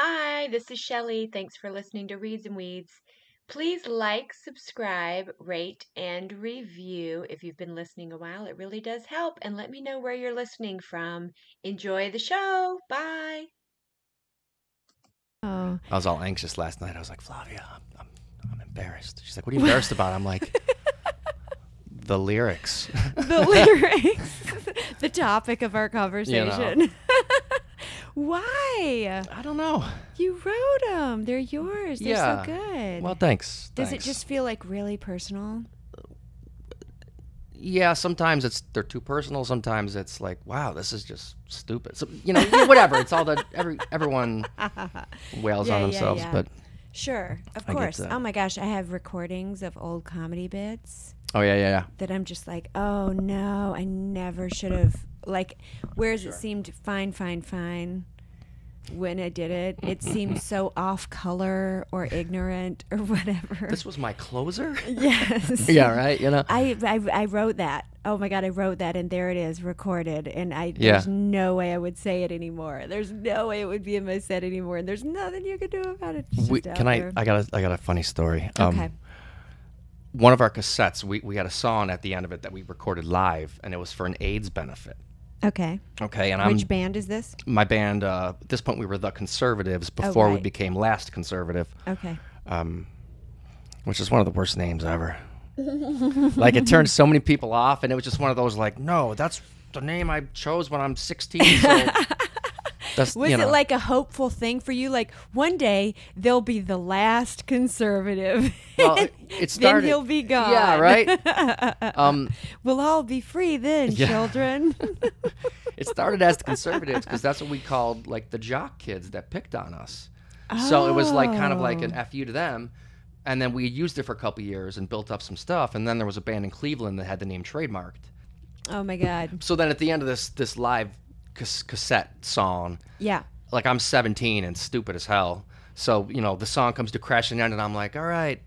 Hi, this is Shelly. Thanks for listening to Reads and Weeds. Please like, subscribe, rate, and review if you've been listening a while. It really does help. And let me know where you're listening from. Enjoy the show. Bye. Oh, I was all anxious last night. I was like, Flavia, I'm, I'm, I'm embarrassed. She's like, What are you embarrassed about? I'm like, The lyrics. the lyrics, the topic of our conversation. Why? I don't know. You wrote them. They're yours. They're Yeah. so good. Well, thanks. Does thanks. it just feel like really personal? Yeah, sometimes it's they're too personal. Sometimes it's like, wow, this is just stupid. So, you know, whatever. It's all that every everyone wails Yeah, on themselves, yeah. but Sure, of I course. Oh my gosh, I have recordings of old comedy bits oh yeah, yeah, yeah. that I'm just like, oh no, I never should have. Like, whereas it seemed fine, fine, fine when I did it, it seemed so off color or ignorant or whatever. This was my closer. yes. yeah, right. You know. I, I I wrote that. Oh my god, I wrote that, and there it is, recorded. And I Yeah. there's no way I would say it anymore. There's no way it would be in my set anymore, and there's nothing you could do about it. We, can I? there. I got a. I got a funny story. Um, okay. One of our cassettes, we we had a song at the end of it that we recorded live, and it was for an AIDS benefit. Okay. Okay, and I'm Which band is this? my band. Uh, at this point, we were the Conservatives before we Oh, right. became Last Conservative. Okay. um, which is one of the worst names ever. like it turned so many people off, and it was just one of those like, no, that's the name I chose when I'm 16. So that's Was it know, like a hopeful thing for you? Like one day they'll be the last conservative. well, it, it then he'll be gone. Yeah, right. um, we'll all be free then, Yeah. children. it started as the conservatives because that's what we called like the jock kids that picked on us. Oh. So it was like kind of like an Oh. fu to them. And then we used it for a couple years and built up some stuff. And then there was a band in Cleveland that had the name trademarked. oh my god. So then at the end of this this live cassette song, Yeah. like I'm 17 and stupid as hell. So you know the song comes to crashing end, and I'm like, all right,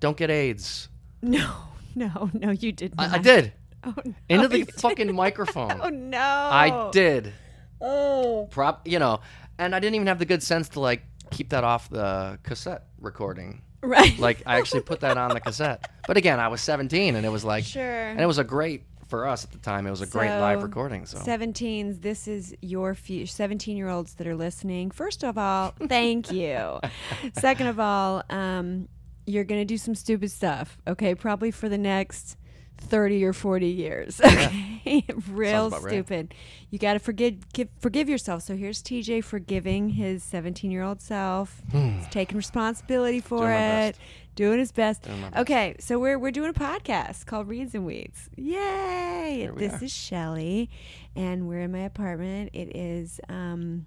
don't get AIDS. No, no, no, you did not. I, I did Oh, no, into the fucking microphone. Oh no. I did. Oh. Prop, you know, and I didn't even have the good sense to like keep that off the cassette recording. Right. Like I actually put that on the cassette. But again, I was 17, and it was like, Sure. and it was a great for us at the time. It was a great live recording. So 17s, this is your few 17 year olds that are listening. First of all, thank you. Second of all, um, you're going to do some stupid stuff, okay? Probably for the next 30 or 40 years, okay? Real about right. stupid. You got to forgive, give, forgive yourself. So here's TJ forgiving his 17 year old self, He's taking responsibility for Doing it. Doing his best. Okay, so we're we're doing a podcast called Reads and Weeds. Yay! we This are. is Shelly, and we're in my apartment. It is um,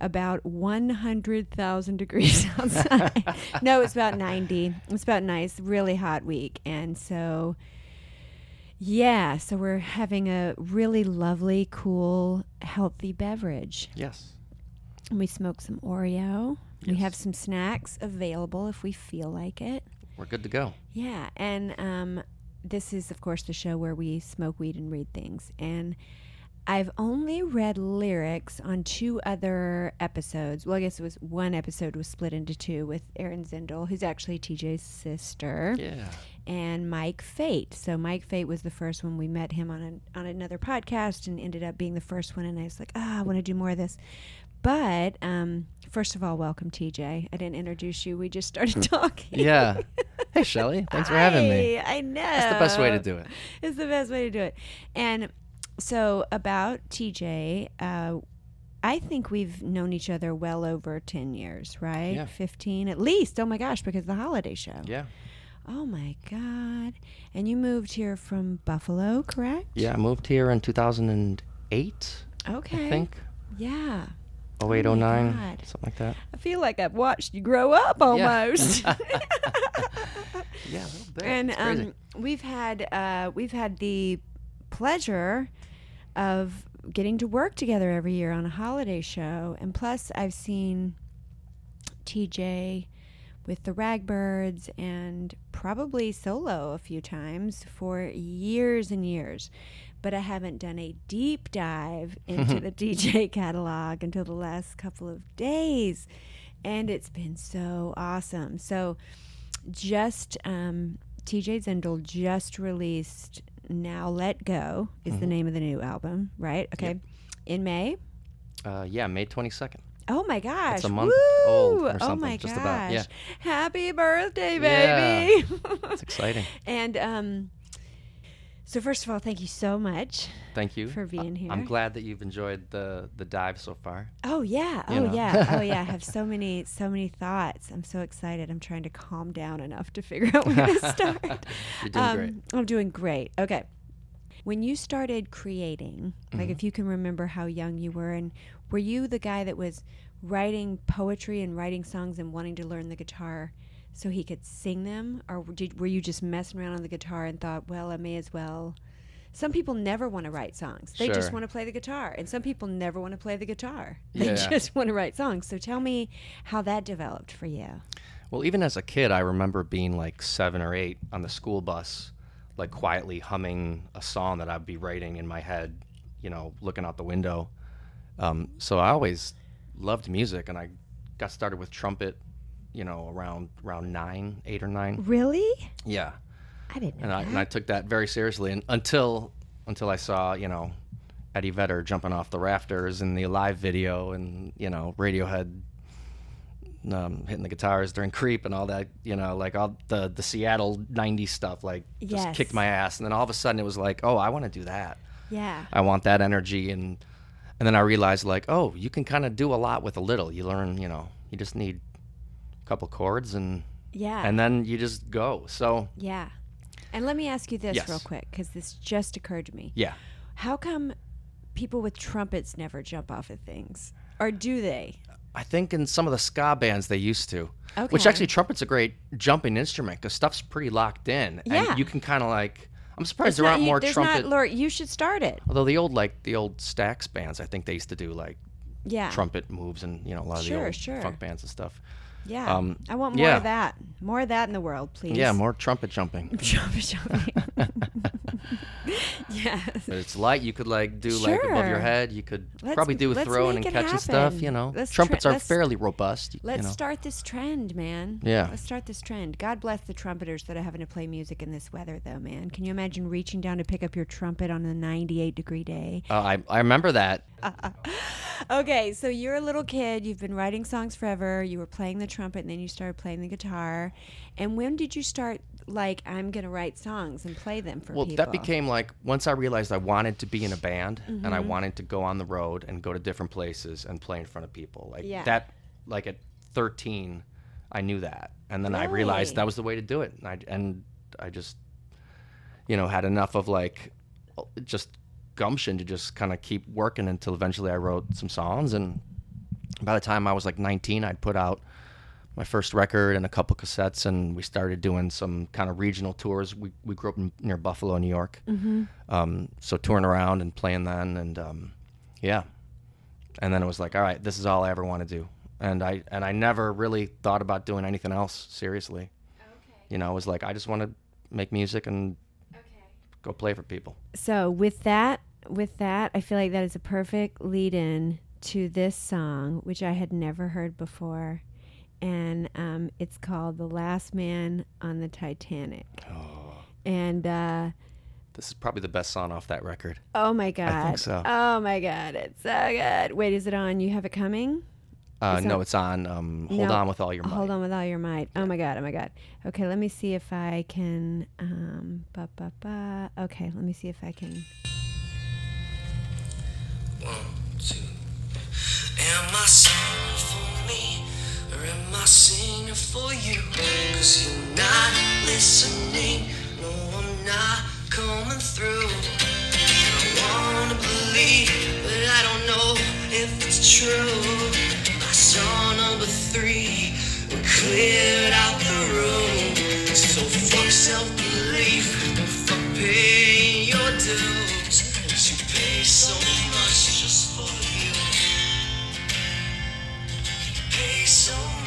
about 100,000 degrees outside. no, it's about 90. It's about nice, really hot week. And so, yeah, so we're having a really lovely, cool, healthy beverage. yes, And we smoke some Oreo. We have some snacks available if we feel like it. we're good to go. Yeah, and um, this is, of course, the show where we smoke weed and read things. And I've only read lyrics on two other episodes. Well, I guess it was one episode was split into two with Erin Zindel, who's actually TJ's sister, Yeah. and Mike Fate. So Mike Fate was the first one. We met him on an, on another podcast and ended up being the first one. And I was like, ah, I want to do more of this. But um, first of all, welcome, TJ. I didn't introduce you. We just started talking. Yeah. Hey, Shelly. Thanks for having me. I know. That's the best way to do it. It's the best way to do it. And so about TJ, uh, I think we've known each other well over 10 years, right? Yeah. 15 at least. Oh my gosh, because of the holiday show. Yeah. Oh my God. And you moved here from Buffalo, correct? Yeah. I moved here in 2008, Okay. I think. Yeah. 08, my 09, God. something like that. I feel like I've watched you grow up almost. Yeah, a little bit. and It's crazy. um, we've had uh, we've had the pleasure of getting to work together every year on a holiday show, and plus I've seen TJ with the Ragbirds and probably solo a few times for years and years. But I haven't done a deep dive into the TJ catalog until the last couple of days. And it's been so awesome. So, just um, TJ Zindel just released Now Let Go, is the name of the new album, right? Okay. In May. Uh, yeah, May 22nd. Oh my gosh. It's a month Woo! old or Oh my just gosh. about, yeah. Happy birthday, Yeah. baby. It's exciting. and um so first of all, thank you so much. Thank you For being here. I'm glad that you've enjoyed the the dive so far. Oh yeah. You Oh know. yeah. Oh yeah. I have so many so many thoughts. I'm so excited. I'm trying to calm down enough to figure out where to start. You're doing Um, great. I'm doing great. Okay. When you started creating, Mm-hmm. like if you can remember how young you were, and were you the guy that was writing poetry and writing songs and wanting to learn the guitar so he could sing them? Or did, were you just messing around on the guitar and thought, well, I may as well? Some people never want to write songs. They just want to play the guitar. And some people never want to play the guitar. They Yeah. just want to write songs. So tell me how that developed for you. Well, even as a kid, I remember being like seven or eight on the school bus, like quietly humming a song that I'd be writing in my head, you know, looking out the window. Um, so I always loved music, and I got started with trumpet, you know, around around nine, eight or nine. Really? Yeah, I didn't know and I, that. and I took that very seriously, and until until I saw, you know, Eddie Vedder jumping off the rafters in the live video, and you know, Radiohead um, hitting the guitars during Creep and all that, you know, like all the the Seattle '90s stuff, like just Yes. kicked my ass, and then all of a sudden it was like, oh, I want to do that. yeah. I want that energy, and and then I realized like, oh, you can kind of do a lot with a little. You learn, you know, you just need couple chords, and Yeah. and then you just go. So Yeah. And let me ask you this Yes. real quick because this just occurred to me. yeah. How come people with trumpets never jump off of things? Or do they? I think in some of the ska bands they used to. Okay. Which actually, trumpet's a great jumping instrument because stuff's pretty locked in, Yeah. and you can kind of like. I'm surprised It's there aren't more there's trumpet. Not, Laura, you should start it. although the old like the old Stax bands, I think they used to do like Yeah. trumpet moves and you know a lot of Sure, the old sure. funk bands and stuff. Yeah. Um, I want more yeah. of that. More of that in the world, please. Yeah, more trumpet jumping. Trumpet jumping. yes. But it's light. You could like do like above your head. You could Let's- probably do with let's throwing and catching stuff. You know, Let's trumpets are fairly robust. Let's you know. start this trend, man. Yeah. Let's start this trend. God bless the trumpeters that are having to play music in this weather, though, man. Can you imagine reaching down to pick up your trumpet on a 98 degree day? Uh, I I remember that. Okay, so you're a little kid. You've been writing songs forever. You were playing the trumpet, and then you started playing the guitar. And when did you start, like, I'm going to write songs and play them for Well, people? Well, that became like once I realized I wanted to be in a band and Mm-hmm. I wanted to go on the road and go to different places and play in front of people. Like Yeah. that, like at 13, I knew that, and then I realized that was the way to do it. And I and I just, you know, had enough of like, just gumption to just kind of keep working until eventually I wrote some songs. And by the time I was like 19, I'd put out my first record and a couple cassettes, and we started doing some kind of regional tours. We we grew up in, near Buffalo, New York, mm-hmm. um, so touring around and playing then, and um, yeah, and then it was like, all right, this is all I ever want to do, and I and I never really thought about doing anything else seriously. You know, it was like I just want to make music and okay. go play for people. So with that, with that, I feel like that is a perfect lead-in to this song, which I had never heard before, and um, it's called "The Last Man on the Titanic." Oh. And uh, This is probably the best song off that record. oh my god, I think so. oh my god, it's so good. Wait, is it on? You have it coming? Uh, It's no, on- it's on. Um, Hold No, on with all your might. Hold on with all your might. Oh my god, oh my god. Okay, let me see if I can. Um, ba ba ba. Okay, let me see if I can. One, two. Am I singing for me or am I singing for you? Cause you're not listening. No, I'm not coming through. I wanna believe, but I don't know if it's true. My song number three, we cleared out the room. So fuck self belief and fuck paying your dues. you pay so much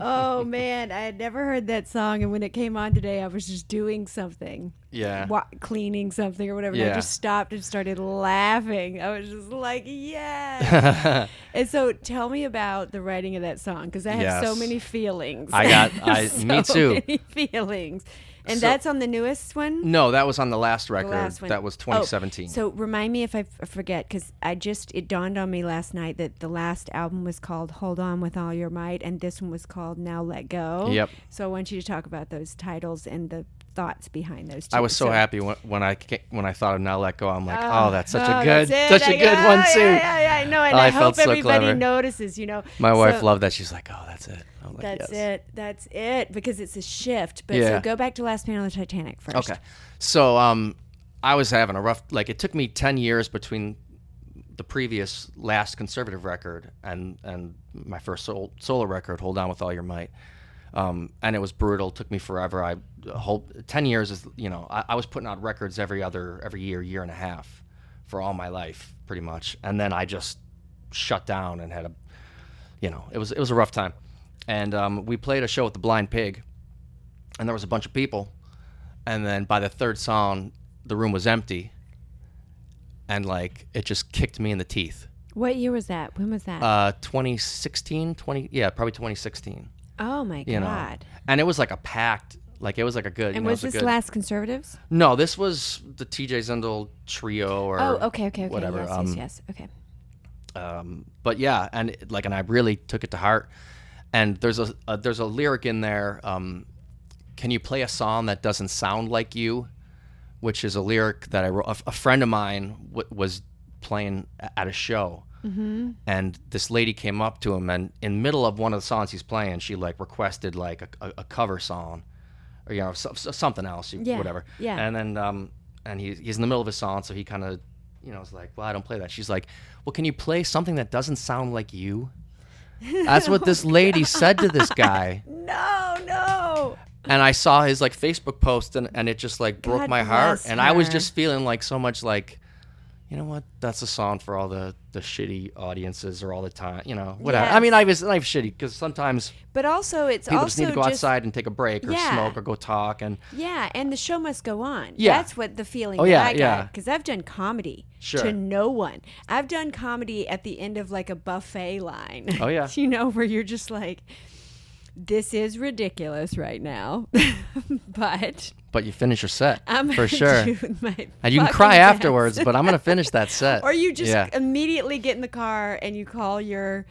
oh man, I had never heard that song, and when it came on today, I was just doing something, Yeah. wa- cleaning something or whatever. And I just stopped and started laughing. I was just like, yes. and so, tell me about the writing of that song because I have so many feelings. I got- I- So me too. Many feelings, and So- that's on the newest one. No, that was on the last The record. last one. That was Oh, 2017. so remind me if I f- forget, because I just it dawned on me last night that the last album was called "Hold On with All Your Might" and this one was called "Now Let Go." Yep. So I want you to talk about those titles and the thoughts behind those. Two. I was so, happy when, when I when I thought of Now Let Go. I'm like, oh, that's such oh, a good, such I a good one "Oh, too. Yeah, yeah, yeah, I know, and Oh, I, I hope felt so everybody clever. notices. You know, My wife loved that. She's like, oh, that's it. I'm like, That's yes. it. That's it. Because it's a shift. But Yeah. so go back to Last Man on the Titanic first. Okay. So um, I was having a rough. Like it took me ten years between the previous last conservative record and and my first sol- solo record, Hold On with All Your Might. Um, and it was brutal. Took me forever. I whole ten years is you know I, I was putting out records every other every year, year and a half, for all my life, pretty much. And then I just shut down and had a, you know, it was it was a rough time. And um, we played a show with the Blind Pig, and there was a bunch of people and then by the third song the room was empty and like it just kicked me in the teeth What year was that? When was that? uh 2016 20 yeah probably 2016 oh my you know god. and it was like a packed like it was like a good you And know, was this good, last Conservatives? no this was the tj zindel trio or Oh, okay, okay, okay. whatever Yes, um, yes, yes. Okay. um, but yeah, and it- like, and I really took it to heart. And there's a, a there's a lyric in there. Um, Can you play a song that doesn't sound like you? Which is a lyric that I wrote. A, a friend of mine w- was playing at a show, Mm-hmm. and this lady came up to him, and in the middle of one of the songs he's playing, she like requested like a, a, a cover song, or you know so, so- something else, Yeah, whatever. yeah. And then um, and he, he's in the middle of his song, so he kind of you know is like, well, I don't play that. She's like, well, can you play something that doesn't sound like you? That's what this lady said to this guy. No, no. And I saw his like Facebook post and, and it just like broke God my heart. bless And I was just feeling like so much like, you know what? That's a song for all the, the shitty audiences or all the time, you know, whatever. I mean, Yes. I was like shitty because sometimes But also, it's people also just need to go outside and take a break or Yeah. smoke or go talk. And Yeah, and the show must go on. Yeah. That's what the feeling Oh, that yeah, I yeah. Because I've done comedy Sure. to no one. I've done comedy at the end of like a buffet line. Oh, yeah. you know, where you're just like, this is ridiculous right now. but but you finish your set I'm for sure. And you can cry best. afterwards, but I'm gonna finish that set. or you just yeah. immediately get in the car and you call your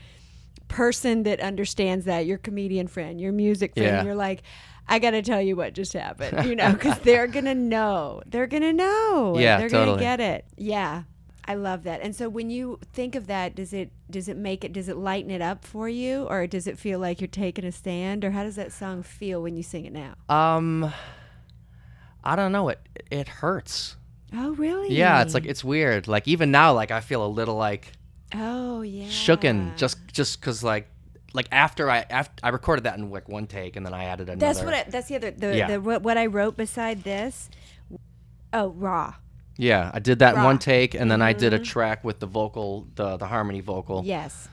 person that understands that your comedian friend your music friend Yeah. you're like i gotta tell you what just happened you know because they're gonna know they're gonna know Yeah, they're gonna get it yeah i love that and so when you think of that does it does it make it does it lighten it up for you or does it feel like you're taking a stand or how does that song feel when you sing it now Um, I don't know. It it hurts. oh really Yeah, it's like it's weird. Like even now, like I feel a little like oh yeah shooken just just because like like after I after I recorded that in like one take and then I added another. That's what. I, that's the other. The, Yeah. the what, what I wrote beside this. Oh, raw. Yeah, I did that Raw. one take and then I did a mm-hmm. track with the vocal, the the harmony vocal, Yes.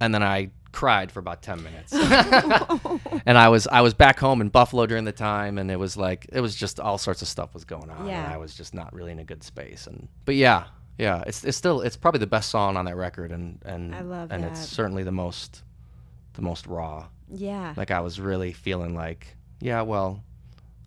and then I cried for about ten minutes. and I was I was back home in Buffalo during the time, and it was like it was just all sorts of stuff was going on, Yeah. and I was just not really in a good space. And but yeah, yeah, it's it's still it's probably the best song on that record, and and I love and that. it's certainly the most the most raw. Yeah. Like I was really feeling like, yeah, well,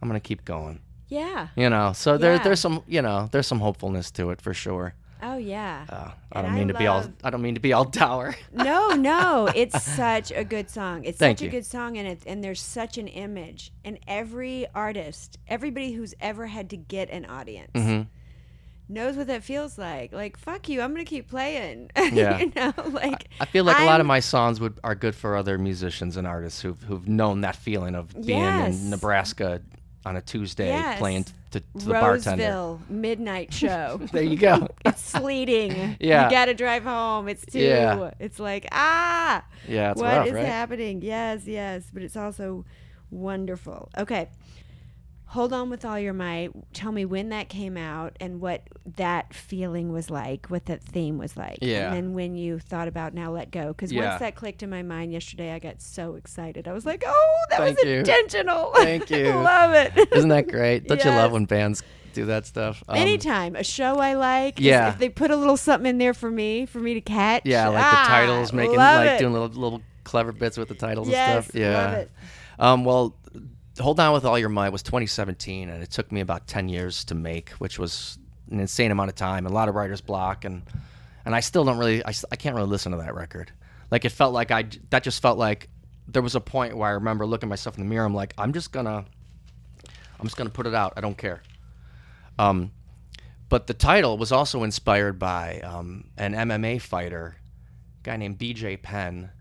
I'm gonna keep going. Yeah. You know, so there Yeah. there's some you know there's some hopefulness to it for sure. Oh yeah. Uh, I don't I mean to be all I don't mean to be all dour. no, no. It's such a good song. It's Thank such you. a good song, and it's and there's such an image. And every artist, everybody who's ever had to get an audience. hmm Knows what that feels like. Like fuck you, I'm gonna keep playing. Yeah. you know, like I feel like a lot of my songs would are good for other musicians and artists who've who've known that feeling of being Yes. in Nebraska on a Tuesday Yes. playing to, to the bartender. Roseville midnight show. There you go. it's sleeting. Yeah. You gotta drive home. It's too. Yeah. It's like, ah, yeah, it's what is rough, right? happening? Yes, yes. But it's also Wonderful. Okay. Hold on with all your might. Tell me when that came out and what that feeling was like, what that theme was like. Yeah. And then when you thought about now let go. Because Yeah. once that clicked in my mind yesterday, I got so excited. I was like, oh, that Thank was you. intentional. Thank you. Love it. Isn't that great? Don't you love when bands do that stuff? Um, Anytime a show I like, Yeah. If they put a little something in there for me, for me to catch. Yeah, like ah, the titles, making like it. doing little little clever bits with the titles Yes, and stuff. Yeah. love it. Um, well, Hold On with All Your Might was 2017, and it took me about 10 years to make, which was an insane amount of time, a lot of writer's block, and and I still don't really, I, I can't really listen to that record. Like it felt like I, that just felt like there was a point where I remember looking myself in the mirror. I'm like, I'm just gonna, I'm just gonna put it out. I don't care. Um, but the title was also inspired by um, an MMA fighter, guy named BJ Penn,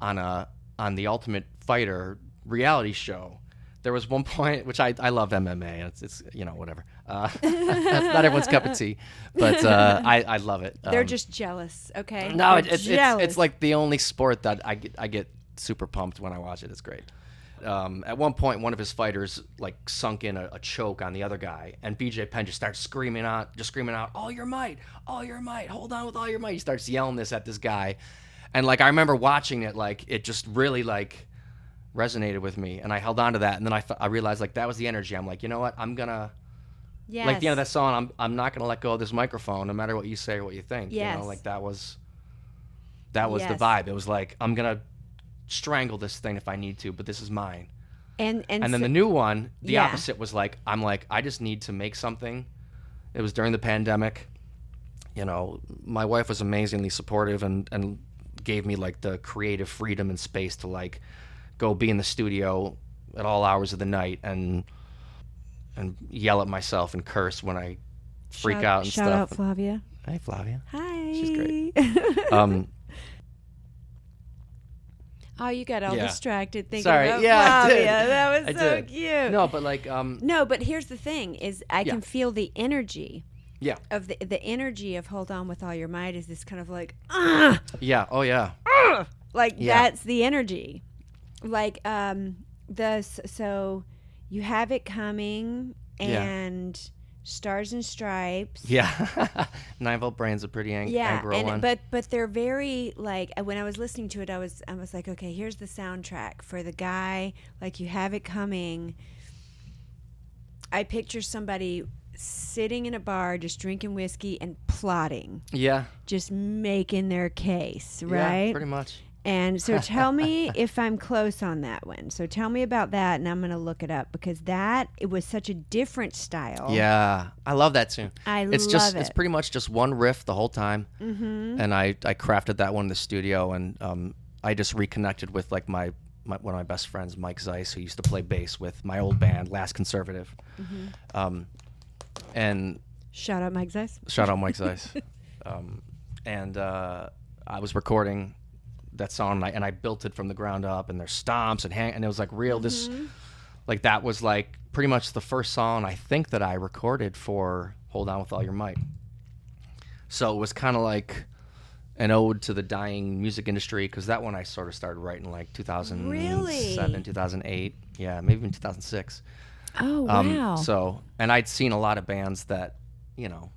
on a on the Ultimate Fighter reality show. There was one point which I, I love MMA. It's, it's you know whatever. Uh, not everyone's cup of tea, but uh, I I love it. They're Um, just jealous. Okay. no, it, They're it's, it's it's like the only sport that I get I get super pumped when I watch it. It's great. Um, at one point, one of his fighters like sunk in a, a choke on the other guy, and BJ Penn just starts screaming out, just screaming out, "All your might, all your might, hold on with all your might." He starts yelling this at this guy, and like I remember watching it, like it just really like resonated with me, and I held on to that, and then I, I realized like that was the energy. I'm like, you know what, I'm gonna yes. like the end of that song. I'm I'm not gonna let go of this microphone, no matter what you say or what you think. You know, like that was that was the vibe. It was like I'm gonna strangle this thing if I need to, but this is mine. and and, And then so- the new one, the Yeah. opposite was like I'm like I just need to make something. It was during the pandemic. You know, my wife was amazingly supportive and and gave me like the creative freedom and space to like go be in the studio at all hours of the night and and yell at myself and curse when I freak shout, out and shout stuff. out Flavia. Hey Flavia. Hi. She's great. Um, oh, you got all Yeah. distracted thinking Sorry. about Yeah, Flavia. That was I so did. cute. no, but like um, No, but here's the thing: is I Yeah. can feel the energy yeah, of the the energy of "Hold On with All Your Might" is this kind of like, ah, yeah, oh yeah, like Yeah. that's the energy. Like um the so you have it coming Yeah. and stars and stripes. yeah. Nine Volt Brain's a pretty ang- yeah and one. but but they're very like uh, when i was listening to it i was i was like okay here's the soundtrack for the guy like you have it coming i picture somebody sitting in a bar just drinking whiskey and plotting yeah, just making their case yeah, right pretty much. And so tell me if i'm close on that one so tell me about that and i'm going to look it up because that it was such a different style Yeah, I love that tune. i It's love just it it's pretty much just one riff the whole time, mm-hmm. and I I crafted that one in the studio, and um, I just reconnected with like my, my one of my best friends, Mike Zeiss, who used to play bass with my old band, Last Conservative. Mm-hmm. Um, and shout out mike zeiss shout out Mike Zeiss. um, and uh, I was recording that song, and I, and I built it from the ground up, and there's stomps and hang, and it was like real. This, like that was like pretty much the first song I think that I recorded for "Hold On with All Your Might." So it was kind of like an ode to the dying music industry because that one I sort of started writing like 2007, Really? 2008, yeah, maybe even 2006. oh Um, wow So, and I'd seen a lot of bands that, you know,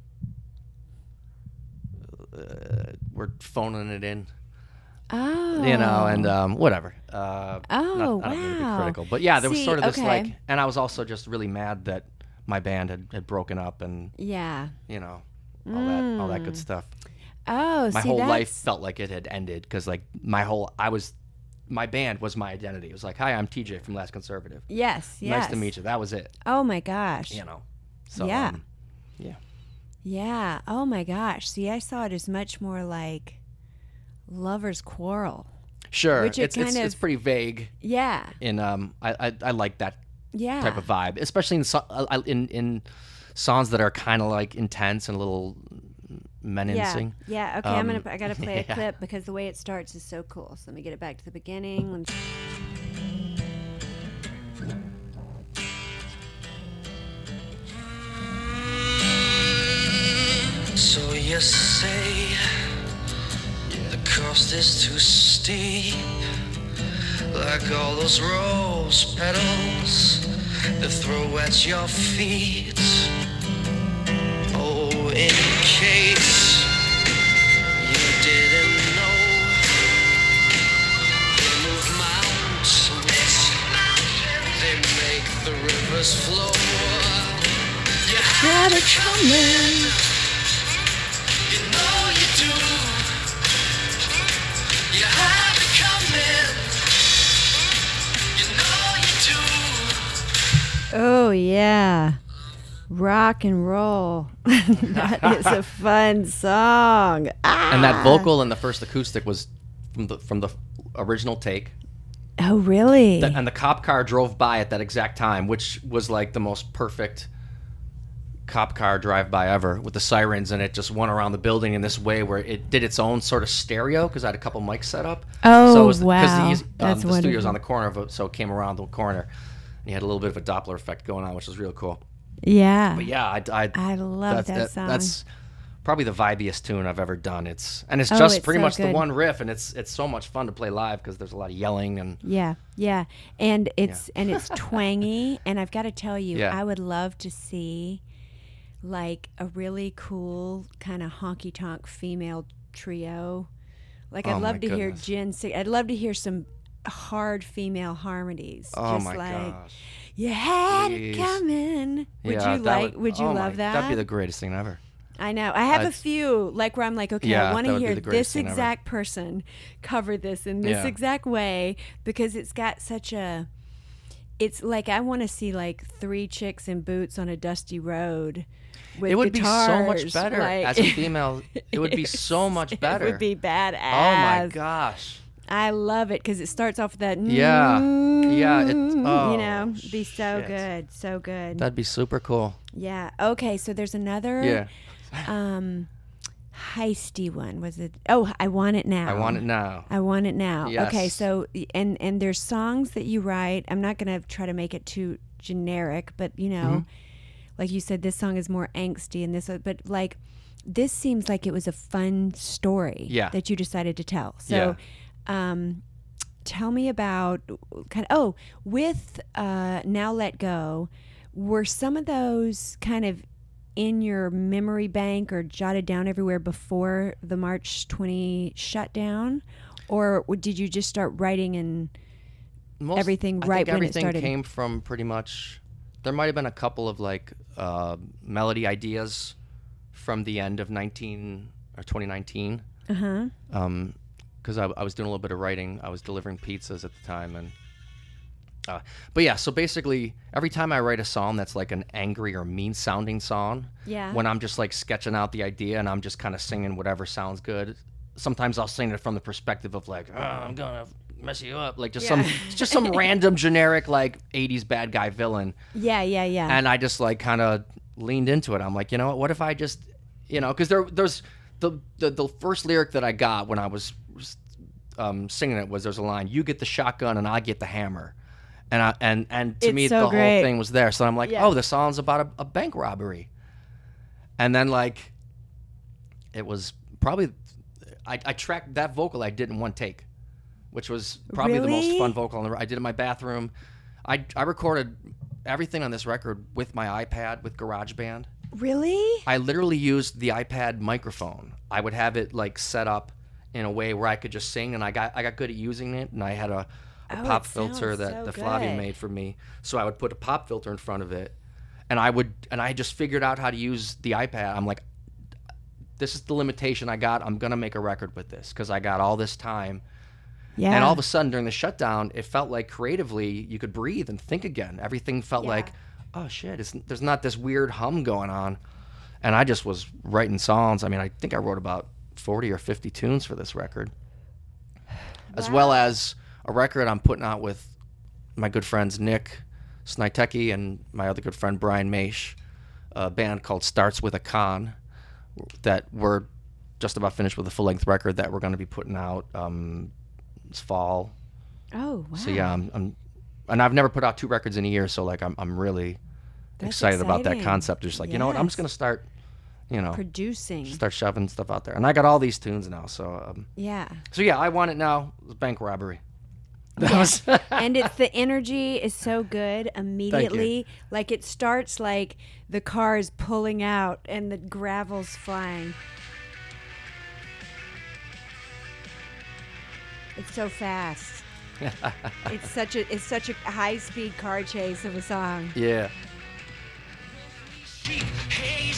uh, were phoning it in, Oh. you know, and um, whatever. Uh, Oh, not, I don't to be wow. critical, but yeah, there was See, sort of this okay. like, and I was also just really mad that my band had, had broken up, and yeah. you know, all that all that good stuff. Oh, My see, whole that's, life felt like it had ended because like my whole I was. My band was my identity. It was like, "Hi, I'm TJ from Last Conservative. Yes, yes. Nice to meet you." That was it. Oh my gosh. You know. So, Yeah. um, yeah. Yeah. Oh my gosh. See, I saw it as much more like lovers quarrel. Sure, Which it it's, it's kind it's of- pretty vague. Yeah. In um, I I, I like that Yeah. type of vibe, especially in uh, in in songs that are kind of like intense and a little menacing. Yeah. Yeah. Okay. I'm gonna. Um, I gotta play a clip because the way it starts is so cool. So let me get it back to the beginning. Let me- So you say the cost is too steep. like all those rose petals that throw at your feet. Oh, in case Rock and roll. that is a fun song. Ah. And that vocal in the first acoustic was from the from the original take. Oh really? And the cop car drove by at that exact time, which was like the most perfect cop car drive by ever with the sirens and it just went around the building in this way where it did its own sort of stereo because I had a couple mics set up. Oh, so it was, 'cause wow. the, um, That's the studio's wonderful. on the corner of it, so it came around the corner. And you had a little bit of a Doppler effect going on, which was real cool. Yeah. But yeah, I, I, I love that song. That's probably the vibiest tune I've ever done. It's and it's Oh, just it's pretty so much the one riff, and it's it's so much fun to play live because there's a lot of yelling and Yeah, yeah, and it's and it's twangy, and I've got to tell you, Yeah. I would love to see like a really cool kind of honky tonk female trio. Like I'd Oh, love to hear goodness. Jen sing. I'd love to hear some hard female harmonies. oh just my like gosh. You had Please. it coming. Would Yeah, you like? Would, you oh love my- that? That'd be the greatest thing ever. I know. I have a I'd- few like where I'm like, okay, Yeah, I want to hear this thing ever. exact person cover this in this Yeah. exact way because it's got such a. It's like I want to see like three chicks in boots on a dusty road. With It would be so much better like- as a female. It would be so much better. It would be badass. oh my gosh. I love it because it starts off with that. Yeah. Yeah, it- mm, oh, you know, be so shit. good, so good. That'd be super cool. yeah. Okay, so there's another. Yeah. um heisty one was it oh i want it now I want it now. i want it now okay so and and there's songs that you write i'm not gonna try to make it too generic but you know Mm-hmm. like you said this song is more angsty and this but like this seems like it was a fun story Yeah. that you decided to tell so um tell me about kind of oh with uh now let go were some of those kind of in your memory bank or jotted down everywhere before the march 20 shutdown or did you just start writing and Most- everything I right when it everything started. came from pretty much. There might have been a couple of like uh, melody ideas from the end of 19 or 2019. uh-huh um because I, I was doing a little bit of writing i was delivering pizzas at the time and uh, but yeah so basically every time i write a song that's like an angry or mean sounding song Yeah. when i'm just like sketching out the idea and i'm just kind of singing whatever sounds good sometimes i'll sing it from the perspective of like oh, i'm gonna mess you up like just some just some random generic like 80s bad guy villain yeah yeah yeah and I just like kind of leaned into it. I'm like, you know what? What if I just, you know, because there, there's the, the the first lyric that I got when I was um, singing it was there's a line, "You get the shotgun and I get the hammer," and I and and to It's me so the great. whole thing was there. So I'm like, Yeah. oh, the song's about a, a bank robbery, and then like, it was probably I, I tracked that vocal I did in one take, which was probably the most fun vocal. On the, I did in my bathroom. I I recorded everything on this record with my iPad with GarageBand. really I literally used the iPad microphone. I would have it like set up in a way where I could just sing, and I got I got good at using it, and I had a, a Oh, pop filter that so the Flavia made for me. So I would put a pop filter in front of it, and I would and I just figured out how to use the iPad. I'm like, this is the limitation I got. I'm gonna make a record with this because I got all this time. yeah And all of a sudden during the shutdown, it felt like creatively you could breathe and think again. Everything felt Yeah. like, oh shit, it's, there's not this weird hum going on. And I just was writing songs. I mean, I think I wrote about 40 or 50 tunes for this record, as well as a record I'm putting out with my good friends Nick Snitecki and my other good friend Brian Maish, a band called Starts with a Con, that we're just about finished with a full length record that we're going to be putting out um, this fall. oh wow. So yeah, I'm, I'm, and I've never put out two records in a year, so like I'm, I'm really That's excited about that concept. Just like you know what, I'm just gonna start, you know, producing start shoving stuff out there, and I got all these tunes now. So um, yeah so yeah, I want it now. It was bank robbery. That was and it's the energy is so good immediately. Like it starts like the car is pulling out and the gravel's flying. It's so fast. it's such a it's such a high speed car chase of a song. yeah. Hey,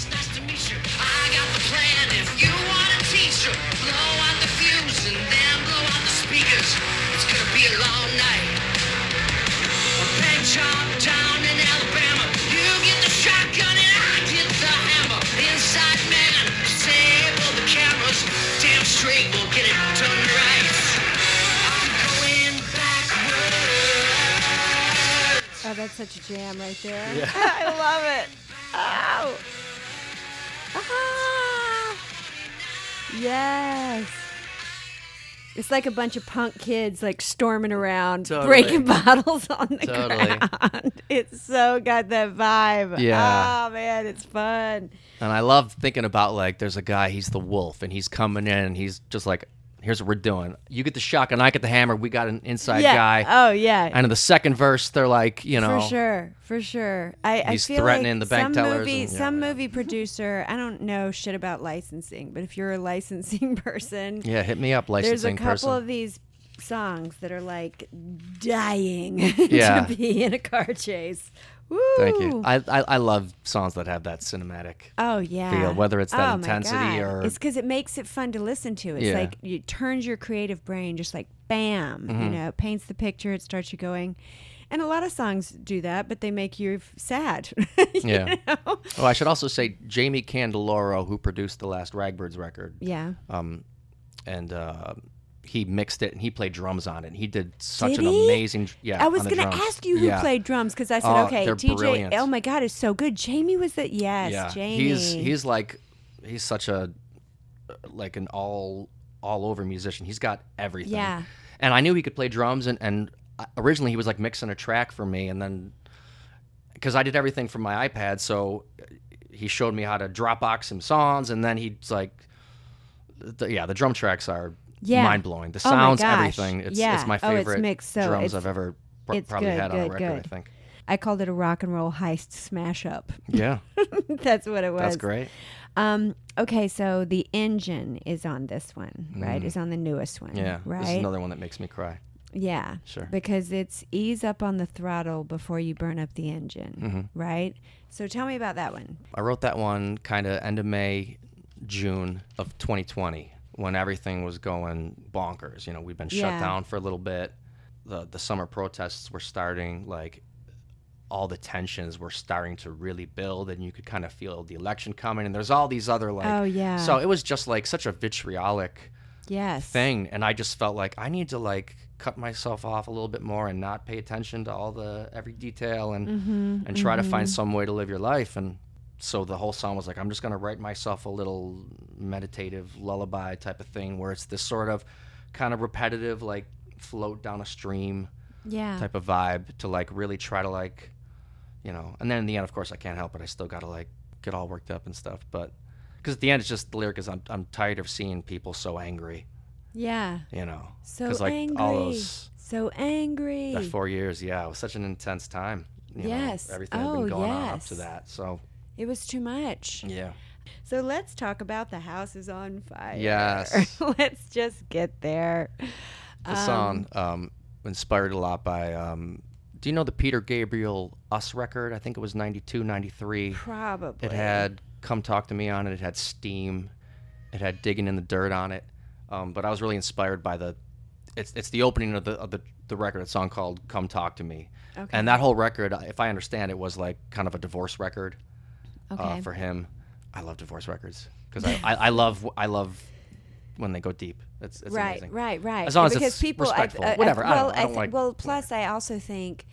a t-shirt, blow out the fuse and then blow out the speakers. It's gonna be a long night. Bang chop down in Alabama. You get the shotgun and I get the hammer. Inside man, disable the cameras. Damn straight, we'll get it done right. I'm going backwards. Oh, that's such a jam right there. Yeah. I love it. Ow. Ah. Yes. It's like a bunch of punk kids like storming around, Totally. breaking bottles on the Totally. ground. It's so got that vibe. Yeah. Oh man, it's fun. And I love thinking about like there's a guy, he's the wolf, and he's coming in and he's just like, here's what we're doing. You get the shotgun, I get the hammer, we got an inside yeah. guy. Oh yeah. and in the second verse, they're like, you know, For sure, for sure. I, I He's feel threatening like the bank some tellers Movie, and- yeah, some movie producer. I don't know shit about licensing, but if you're a licensing person, yeah, hit me up, licensing. there's a couple person. of these songs that are like dying Yeah. to be in a car chase. Woo! Thank you. I, I I love songs that have that cinematic. Oh yeah. feel, whether it's that Oh, my intensity God. or- it's because it makes it fun to listen to. It's Yeah. like it turns your creative brain just like bam. Mm-hmm. You know, it paints the picture. It starts you going. And a lot of songs do that, but they make you sad. you Yeah. know? Oh, I should also say Jamie Candiloro, who produced the last Ragbirds record, Yeah. um, and uh, he mixed it and he played drums on it. And he did such Did an he? amazing. Yeah, I was going to ask you who Yeah. played drums because I said, Oh, okay, TJ. Oh brilliant. Oh my God, it's so good. Jamie was the yes, yeah, Jamie. he's he's like he's such a like an all all over musician. He's got everything. Yeah. And I knew he could play drums, and and originally he was like mixing a track for me, and then because I did everything from my iPad, so he showed me how to Dropbox some songs, and then he's like, the, yeah, the drum tracks are Yeah. mind blowing. The Oh sounds, gosh. everything. It's Yeah. it's my Oh, it's favorite so- drums it's- I've ever pr- it's probably good, had on a good, record. good. I think. I called it a rock and roll heist smash up. Yeah, That's what it was. that's great. Um, okay, so the engine is on this one, right? Is on the newest one. Mm. Yeah, Right. this is another one that makes me cry. Yeah. Sure. Because it's ease up on the throttle before you burn up the engine, Mm-hmm. right? So tell me about that one. I wrote that one kind of end of May, June of 2020 when everything was going bonkers. You know, we've been shut Yeah. down for a little bit. The the summer protests were starting. Like all the tensions were starting to really build, and you could kind of feel the election coming. And there's all these other like. Oh, yeah. So it was just like such a vitriolic Yes. thing, and I just felt like I need to like cut myself off a little bit more and not pay attention to all the every detail and Mm-hmm, and try to find some way to live your life and so the whole song was like I'm just gonna write myself a little meditative lullaby type of thing where it's this sort of kind of repetitive like float down a stream Yeah. type of vibe to like really try to like you know and then in the end of course I can't help it I still gotta like get all worked up and stuff but because at the end it's just the lyric is I'm, I'm tired of seeing people so angry Yeah. you know So like angry. all those so angry. that four years yeah it was such an intense time you know, Yes. everything had Oh, been going on up to that so it was too much. yeah So let's talk about the house is on fire. Yes. let's just get there. the song um, inspired a lot by um, do you know the peter gabriel us record i think it was 92 93 Probably. it had come talk to me on it it had steam it had digging in the dirt on it um, but i was really inspired by the it's, it's the opening of the of the, the record a song called come talk to me Okay. and that whole record if i understand it was like kind of a divorce record Okay. uh, for him i love divorce records because I, I, I love i love when they go deep it's, it's right, amazing right, right. As long as because it's people, respectful. I, I- Whatever, I don't Well. I don't thi- like- well, plus I also think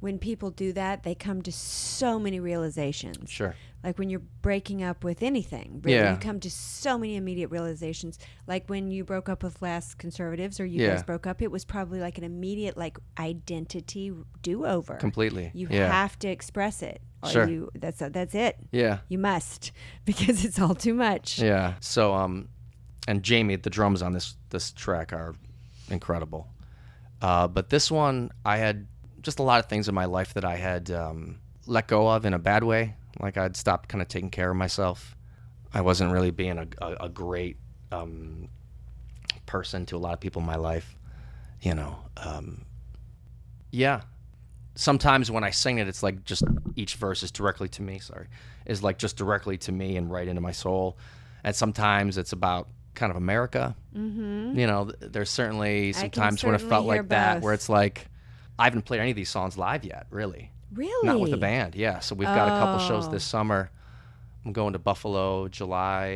when people do that, they come to so many realizations. sure Like when you're breaking up with anything, really, Yeah. you come to so many immediate realizations. Like when you broke up with Last Conservatives, or you Yeah. guys broke up, it was probably like an immediate like identity do over. completely You yeah have to express it, or Sure. you that's that's it. yeah You must because it's all too much. Yeah. So um, and Jamie, the drums on this this track are incredible. Uh, but this one, I had just a lot of things in my life that I had um, let go of in a bad way. Like I'd stopped kind of taking care of myself. I wasn't really being a, a, a great um, person to a lot of people in my life. You know, um, yeah. Sometimes when I sing it, it's like just each verse is directly to me. Sorry, is like just directly to me and right into my soul. And sometimes it's about kind of America. Mm-hmm. You know, there's certainly sometimes when it felt like that, where it's like I haven't played any of these songs live yet, really. Really? Not with a band, yeah. So we've got a couple shows Oh. this summer. I'm going to Buffalo July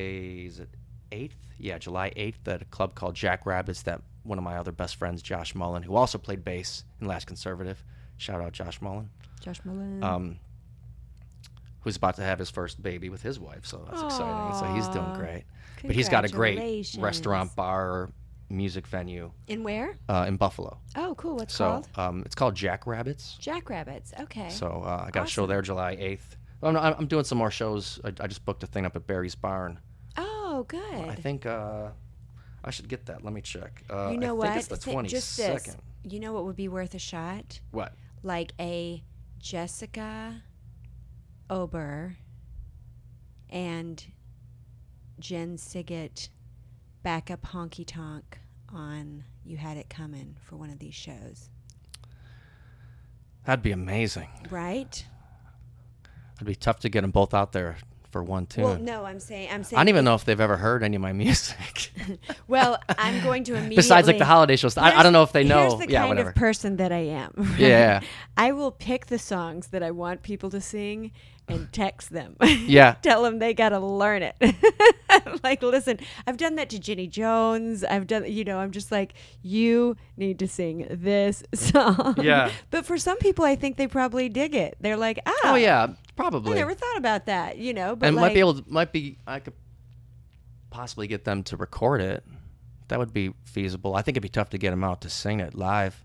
is it eighth? Yeah, July eighth at a club called Jack Rabbits that one of my other best friends, Josh Mullen, who also played bass in Last Conservative. Shout out Josh Mullen. Josh Mullen. Um who's about to have his first baby with his wife, so that's exciting. So he's doing great. But he's got a great restaurant, bar, music venue In where? uh, in Buffalo. Oh, cool. What's So called? um, it's called Jack Rabbits. Jackrabbits. Okay. So uh, I got a show there July 8th. I'm, I'm doing some more shows. I, I just booked a thing up at Barry's Barn. oh, good. I think uh, I should get that. Let me check. Uh, you know I what? think it's the Thi- 22nd. just this. You know what would be worth a shot? What? Like a Jessica Ober and Jen Sygit backup honky tonk on You Had It Coming for one of these shows. That'd be amazing. Right? It'd be tough to get them both out there for one tune. Well, no, I'm saying I'm saying I don't even know if they've ever heard any of my music. Well, I'm going to immediately Besides, like the holiday shows. I, I don't know if they know. Here's the yeah, kind whatever. of person that I am. right? Yeah. I will pick the songs that I want people to sing and text them. Yeah. Tell them they got to learn it. like, listen, I've done that to Jenny Jones. I've done, you know, I'm just like, you need to sing this song. Yeah. But for some people, I think they probably dig it. They're like, oh, oh yeah, probably. I never thought about that, you know. But and like, might be able to, might be I could possibly get them to record it. That would be feasible. I think it'd be tough to get them out to sing it live.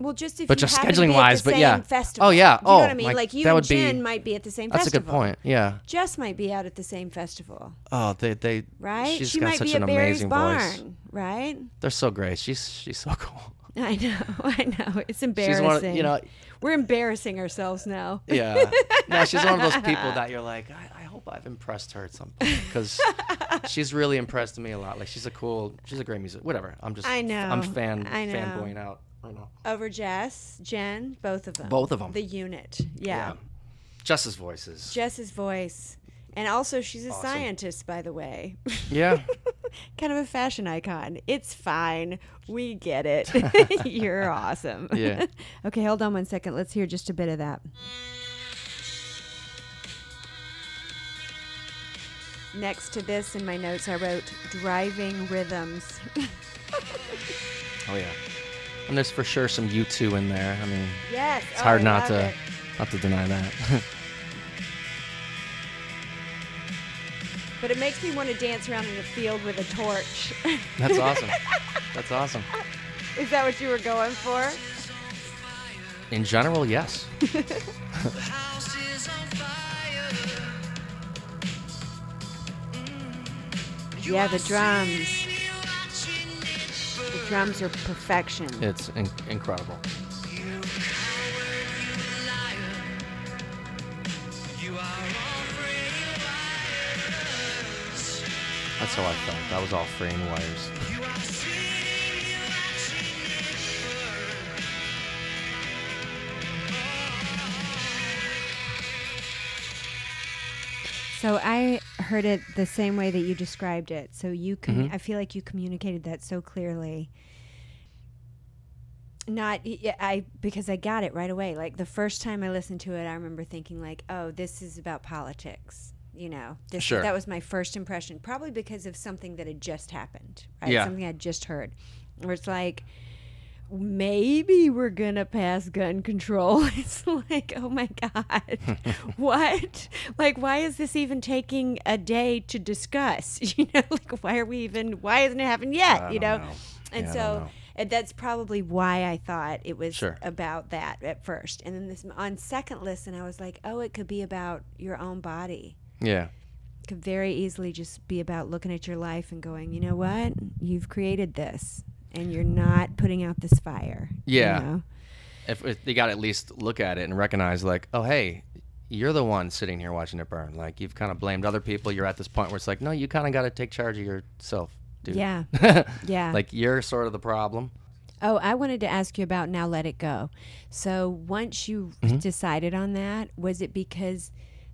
Well, just if But you just happen to be at scheduling-wise, the but same yeah. Festival. Oh, yeah. You know what I Oh, mean? like, like you that and would be- Jen might be at the same That's festival. a good point. Yeah. Jess might be out at the same festival, Oh, they they right? She's she got might such be an at Barry's amazing Barn, voice. right? They're so great. She's she's so cool. I know, I know. It's embarrassing. She's one. Of, you know. we're embarrassing ourselves now. Yeah. no, she's one of those people that you're like, I, I hope I've impressed her at some point because she's really impressed me a lot. Like she's a cool, she's a great music. Whatever. I'm just. I know, I'm fan I know. fanboying out. I don't know. Over Jess, Jen, both of them. Both of them. The unit, yeah. Jess's voices. Jess's voice, and also she's a Awesome. scientist, by the way. yeah. kind of a fashion icon. It's fine. We get it. You're awesome. Yeah. okay, hold on one second. Let's hear just a bit of that. Next to this in my notes, I wrote driving rhythms. Oh yeah. And there's for sure some U2 in there. I mean, yes. it's oh, hard oh, I not to it. not to deny that. But it makes me want to dance around in a field with a torch. That's awesome. That's awesome. Is that what you were going for? In general, yes. house is on fire. Yeah, the drums. Drums are perfection. It's in- incredible. That's how I felt. That was all fraying wires. So I heard it the same way that you described it. So you com- Mhm. I feel like you communicated that so clearly. Not I because I got it right away. Like the first time I listened to it, I remember thinking like, "Oh, this is about politics." You know, this, Sure. that was my first impression. Probably because of something that had just happened, right? Yeah. Something I'd just heard, where it's like, maybe we're gonna pass gun control. It's like, oh my god, what? Like, why is this even taking a day to discuss? You know, like, why are we even? Why hasn't it happened yet? I you know, know. and Yeah, so. know. And that's probably why I thought it was Sure. about that at first. And then this on second listen, I was like, oh, it could be about your own body. Yeah. It could very easily just be about looking at your life and going, you know what? You've created this. And you're not putting out this fire. you Yeah. know? if, if they got to at least look at it and recognize like oh hey you're the one sitting here watching it burn like you've kind of blamed other people you're at this point where it's like no you kind of got to take charge of yourself dude Yeah. Yeah. like you're sort of the problem Oh, I wanted to ask you about Now Let It Go. So once you Mm-hmm. decided on that, was it because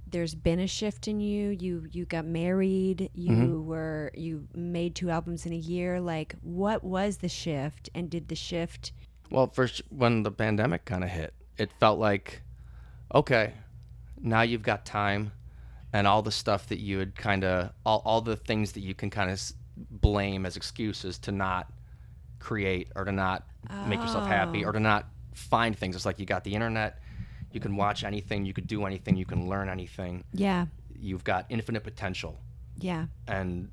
there's been a shift in you? You you got married, you Mm-hmm. were you made two albums in a year. Like what was the shift and did the shift well first when the pandemic kind of hit it felt like okay now you've got time and all the stuff that you had kind of all, all the things that you can kind of blame as excuses to not create or to not make yourself happy or to not find things it's like you got the internet you can watch anything you could do anything you can learn anything Yeah. you've got infinite potential Yeah. and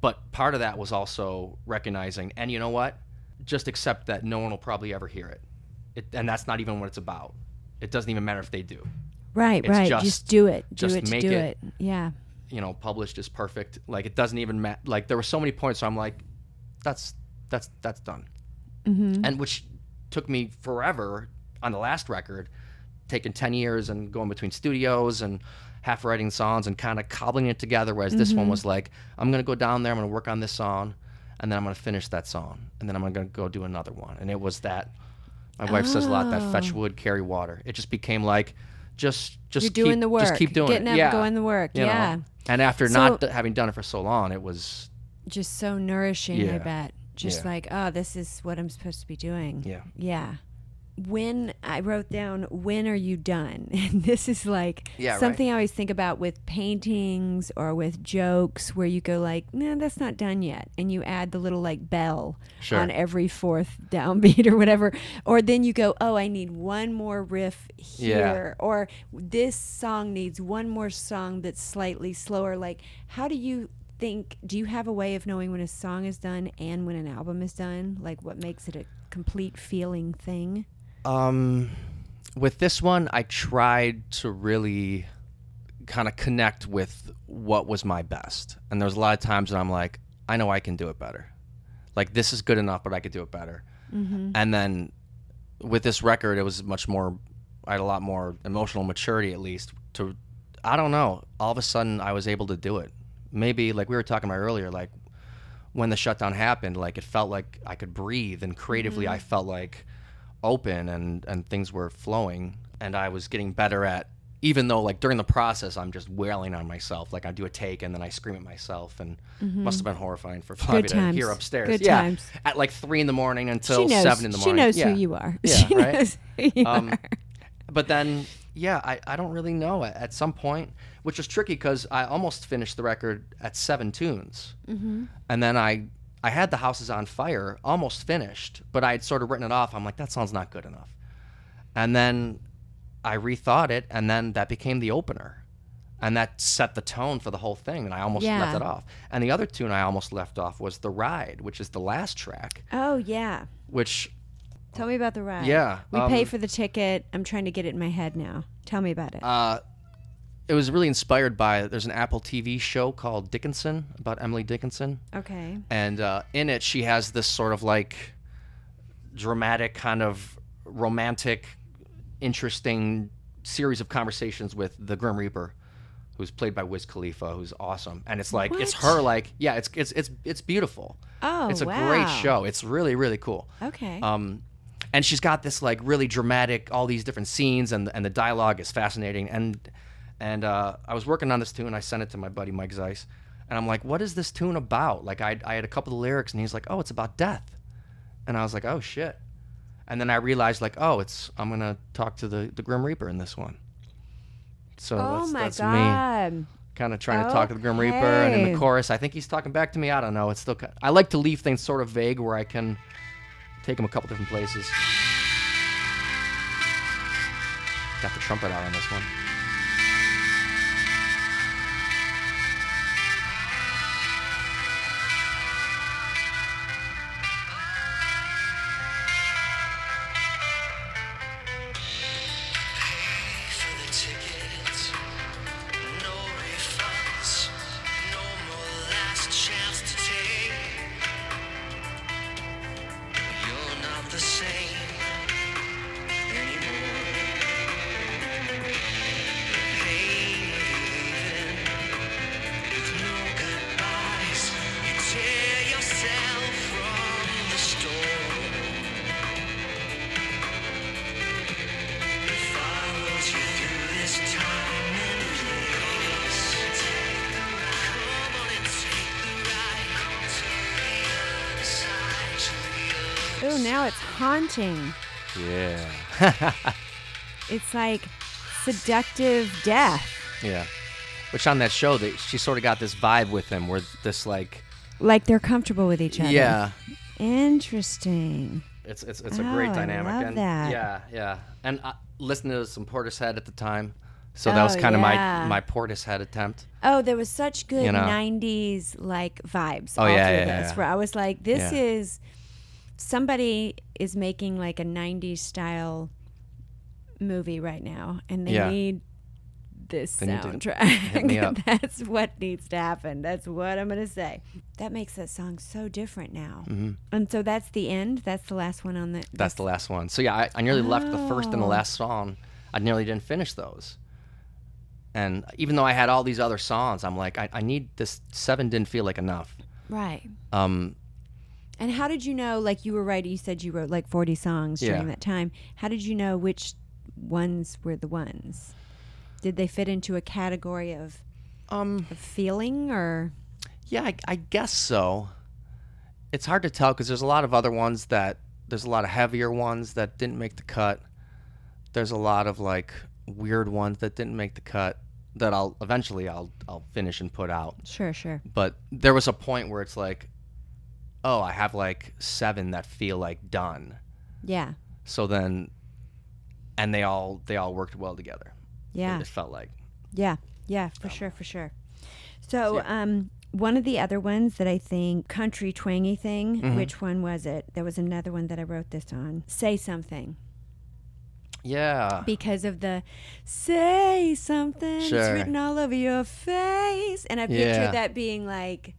but part of that was also recognizing and you know what just accept that no one will probably ever hear it, it and that's not even what it's about it doesn't even matter if they do Right, It's right. just- Just, do it. Do just it make do it. it. Yeah. you know published is perfect like it doesn't even matter like there were so many points where i'm like that's that's that's done Mm-hmm. and which took me forever on the last record taking 10 years and going between studios and half writing songs and kind of cobbling it together whereas this Mm-hmm. one was like i'm going to go down there i'm going to work on this song and then i'm going to finish that song and then i'm going to go do another one and it was that my wife says a lot that fetch Oh. wood carry water it just became like just just You're doing keep, the work. just keep doing Getting it up, yeah going the work. you know? yeah. and after So- not d- having done it for so long it was Just so nourishing, I bet. Just Yeah. like, oh, this is what I'm supposed to be doing. yeah Yeah. When I wrote down, when are you done? And this is like Yeah, right. something I always think about with paintings or with jokes where you go like, no, that's not done yet. And you add the little like bell Sure. on every fourth downbeat or whatever. Or then you go, oh, I need one more riff here. Or this song needs one more song that's slightly slower. Like, how do you think, do you have a way of knowing when a song is done and when an album is done? Like, what makes it a complete feeling thing? Um, with this one, I tried to really kind of connect with what was my best, and there was a lot of times that I'm like, I know I can do it better. Like this is good enough, but I could do it better. And then with this record, it was much more. I had a lot more emotional maturity, at least. To I don't know. All of a sudden, I was able to do it. Maybe like we were talking about earlier, like when the shutdown happened, like it felt like I could breathe, and creatively, I felt like open and and things were flowing and i was getting better at even though like during the process i'm just wailing on myself like i do a take and then i scream at myself and must have been horrifying for Flavia to hear upstairs Good yeah times. at like three in the morning until seven in the morning She knows yeah. who you are. Yeah, she right? knows who you Um, are. but then yeah I, I don't really know at, at some point which was tricky because i almost finished the record at seven tunes mm-hmm. and then i i had the houses on fire almost finished but i had sort of written it off i'm like that sounds not good enough and then i rethought it and then that became the opener and that set the tone for the whole thing and i almost left it off and the other tune i almost left off was the ride which is the last track Oh yeah. which Tell me about the ride. Yeah, We pay um, for the ticket. I'm trying to get it in my head now. Tell me about it. Uh, it was really inspired by there's an Apple TV show called Dickinson about Emily Dickinson, okay. and uh, in it she has this sort of like dramatic kind of romantic, interesting series of conversations with the Grim Reaper, who's played by Wiz Khalifa, who's awesome, and it's like it's her like yeah it's it's it's it's beautiful. Oh, it's a wow. great show. It's really really cool. Okay. Um, and she's got this like really dramatic, all these different scenes, and and the dialogue is fascinating. And and uh, I was working on this tune. I sent it to my buddy Mike Zeiss, and I'm like, "What is this tune about?" Like I I had a couple of lyrics, and he's like, "Oh, it's about death," and I was like, "Oh shit." And then I realized, like, oh, it's I'm gonna talk to the the Grim Reaper in this one. So oh that's, my that's me kind of trying to talk to the Grim Reaper, and in the chorus, I think he's talking back to me. I don't know. It's still. ki- I like to leave things sort of vague, where I can take him a couple different places. Got the trumpet out on this one. Ooh, now it's haunting. Yeah. It's like seductive death. yeah. Which on that show, they, she sort of got this vibe with him, where this like, Like they're comfortable with each other. yeah, Interesting. it's it's it's a Oh, great I dynamic. love and that. Yeah, yeah. And uh, listening to some Portishead at the time, so that was Oh, kind of yeah. my my Portishead attempt. Oh, there was such good You know? '90s like vibes. Oh, all yeah, through yeah, this, yeah. Where I was like, this Yeah. is somebody is making like a '90s style movie right now, and they Yeah. need this They need soundtrack. up. That's what needs to happen. That's what I'm gonna say. That makes that song so different now. hmm And so that's the end. That's the last one on the. That's the last one. So yeah, I, I nearly left the first and the Oh. last song. I nearly didn't finish those. And even though I had all these other songs, I'm like, I, I need this. Seven didn't feel like enough. right. Um, And how did you know? Like you were right. You said you wrote like 40 songs during Yeah. that time. How did you know which ones were the ones? Did they fit into a category of, um, of feeling or? yeah, I, I guess so. It's hard to tell because there's a lot of other ones that there's a lot of heavier ones that didn't make the cut. There's a lot of like weird ones that didn't make the cut that I'll eventually I'll I'll finish and put out. Sure, sure. but there was a point where it's like oh i have like seven that feel like done Yeah, so then and they all they all worked well together yeah, it, it felt like yeah, yeah, for sure, for sure. So, Yeah. um, one of the other ones that I think country twangy thing. Mhm. Which one was it? There was another one that I wrote this on. Say something yeah because of the say something. sure. It's written all over your face, and I picture Yeah. that being like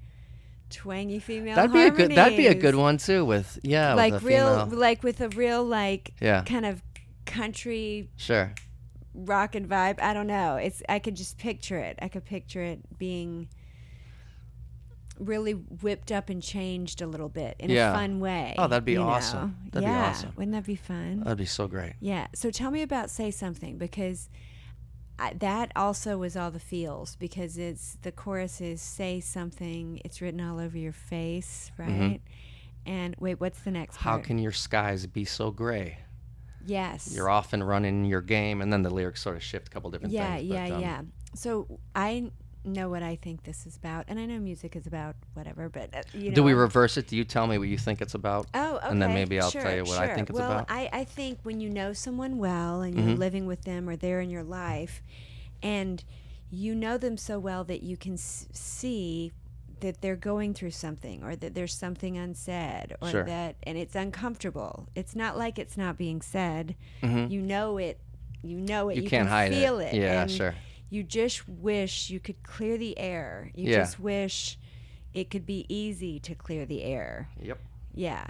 twangy female. that'd be a good that'd be a good one too with yeah with like a real, female. like with a real like yeah kind of country sure rock and vibe. I don't know. It's I could just picture it. I could picture it being really whipped up and changed a little bit in Yeah. a fun way. Oh, that'd be you know? awesome. That'd be yeah. awesome. Wouldn't that be fun? that'd be so great yeah. So tell me about say something because I, that also was all the feels because it's the chorus is say something. It's written all over your face, right? And wait, what's the next Mm-hmm. how can your skies be so gray yes. you're often running your game and then the lyrics sort of shift a couple different yeah, things but, yeah, um, yeah. So I know what I think this is about, and I know music is about whatever, but uh, you know. do we reverse it do you tell me what you think it's about Oh, okay. and then maybe I'll sure, tell you what I sure. think it's well, about. I, I think when you know someone well and you're Mhm. living with them or they're in your life, and you know them so well that you can s- see that they're going through something or that there's something unsaid or Sure. that and it's uncomfortable. It's not like it's not being said. Mhm. You know it. You know it. you, You, can't can hide feel it. it. Yeah, and sure. You just wish you could clear the air. You Yeah. just wish it could be easy to clear the air. Yep. Yeah.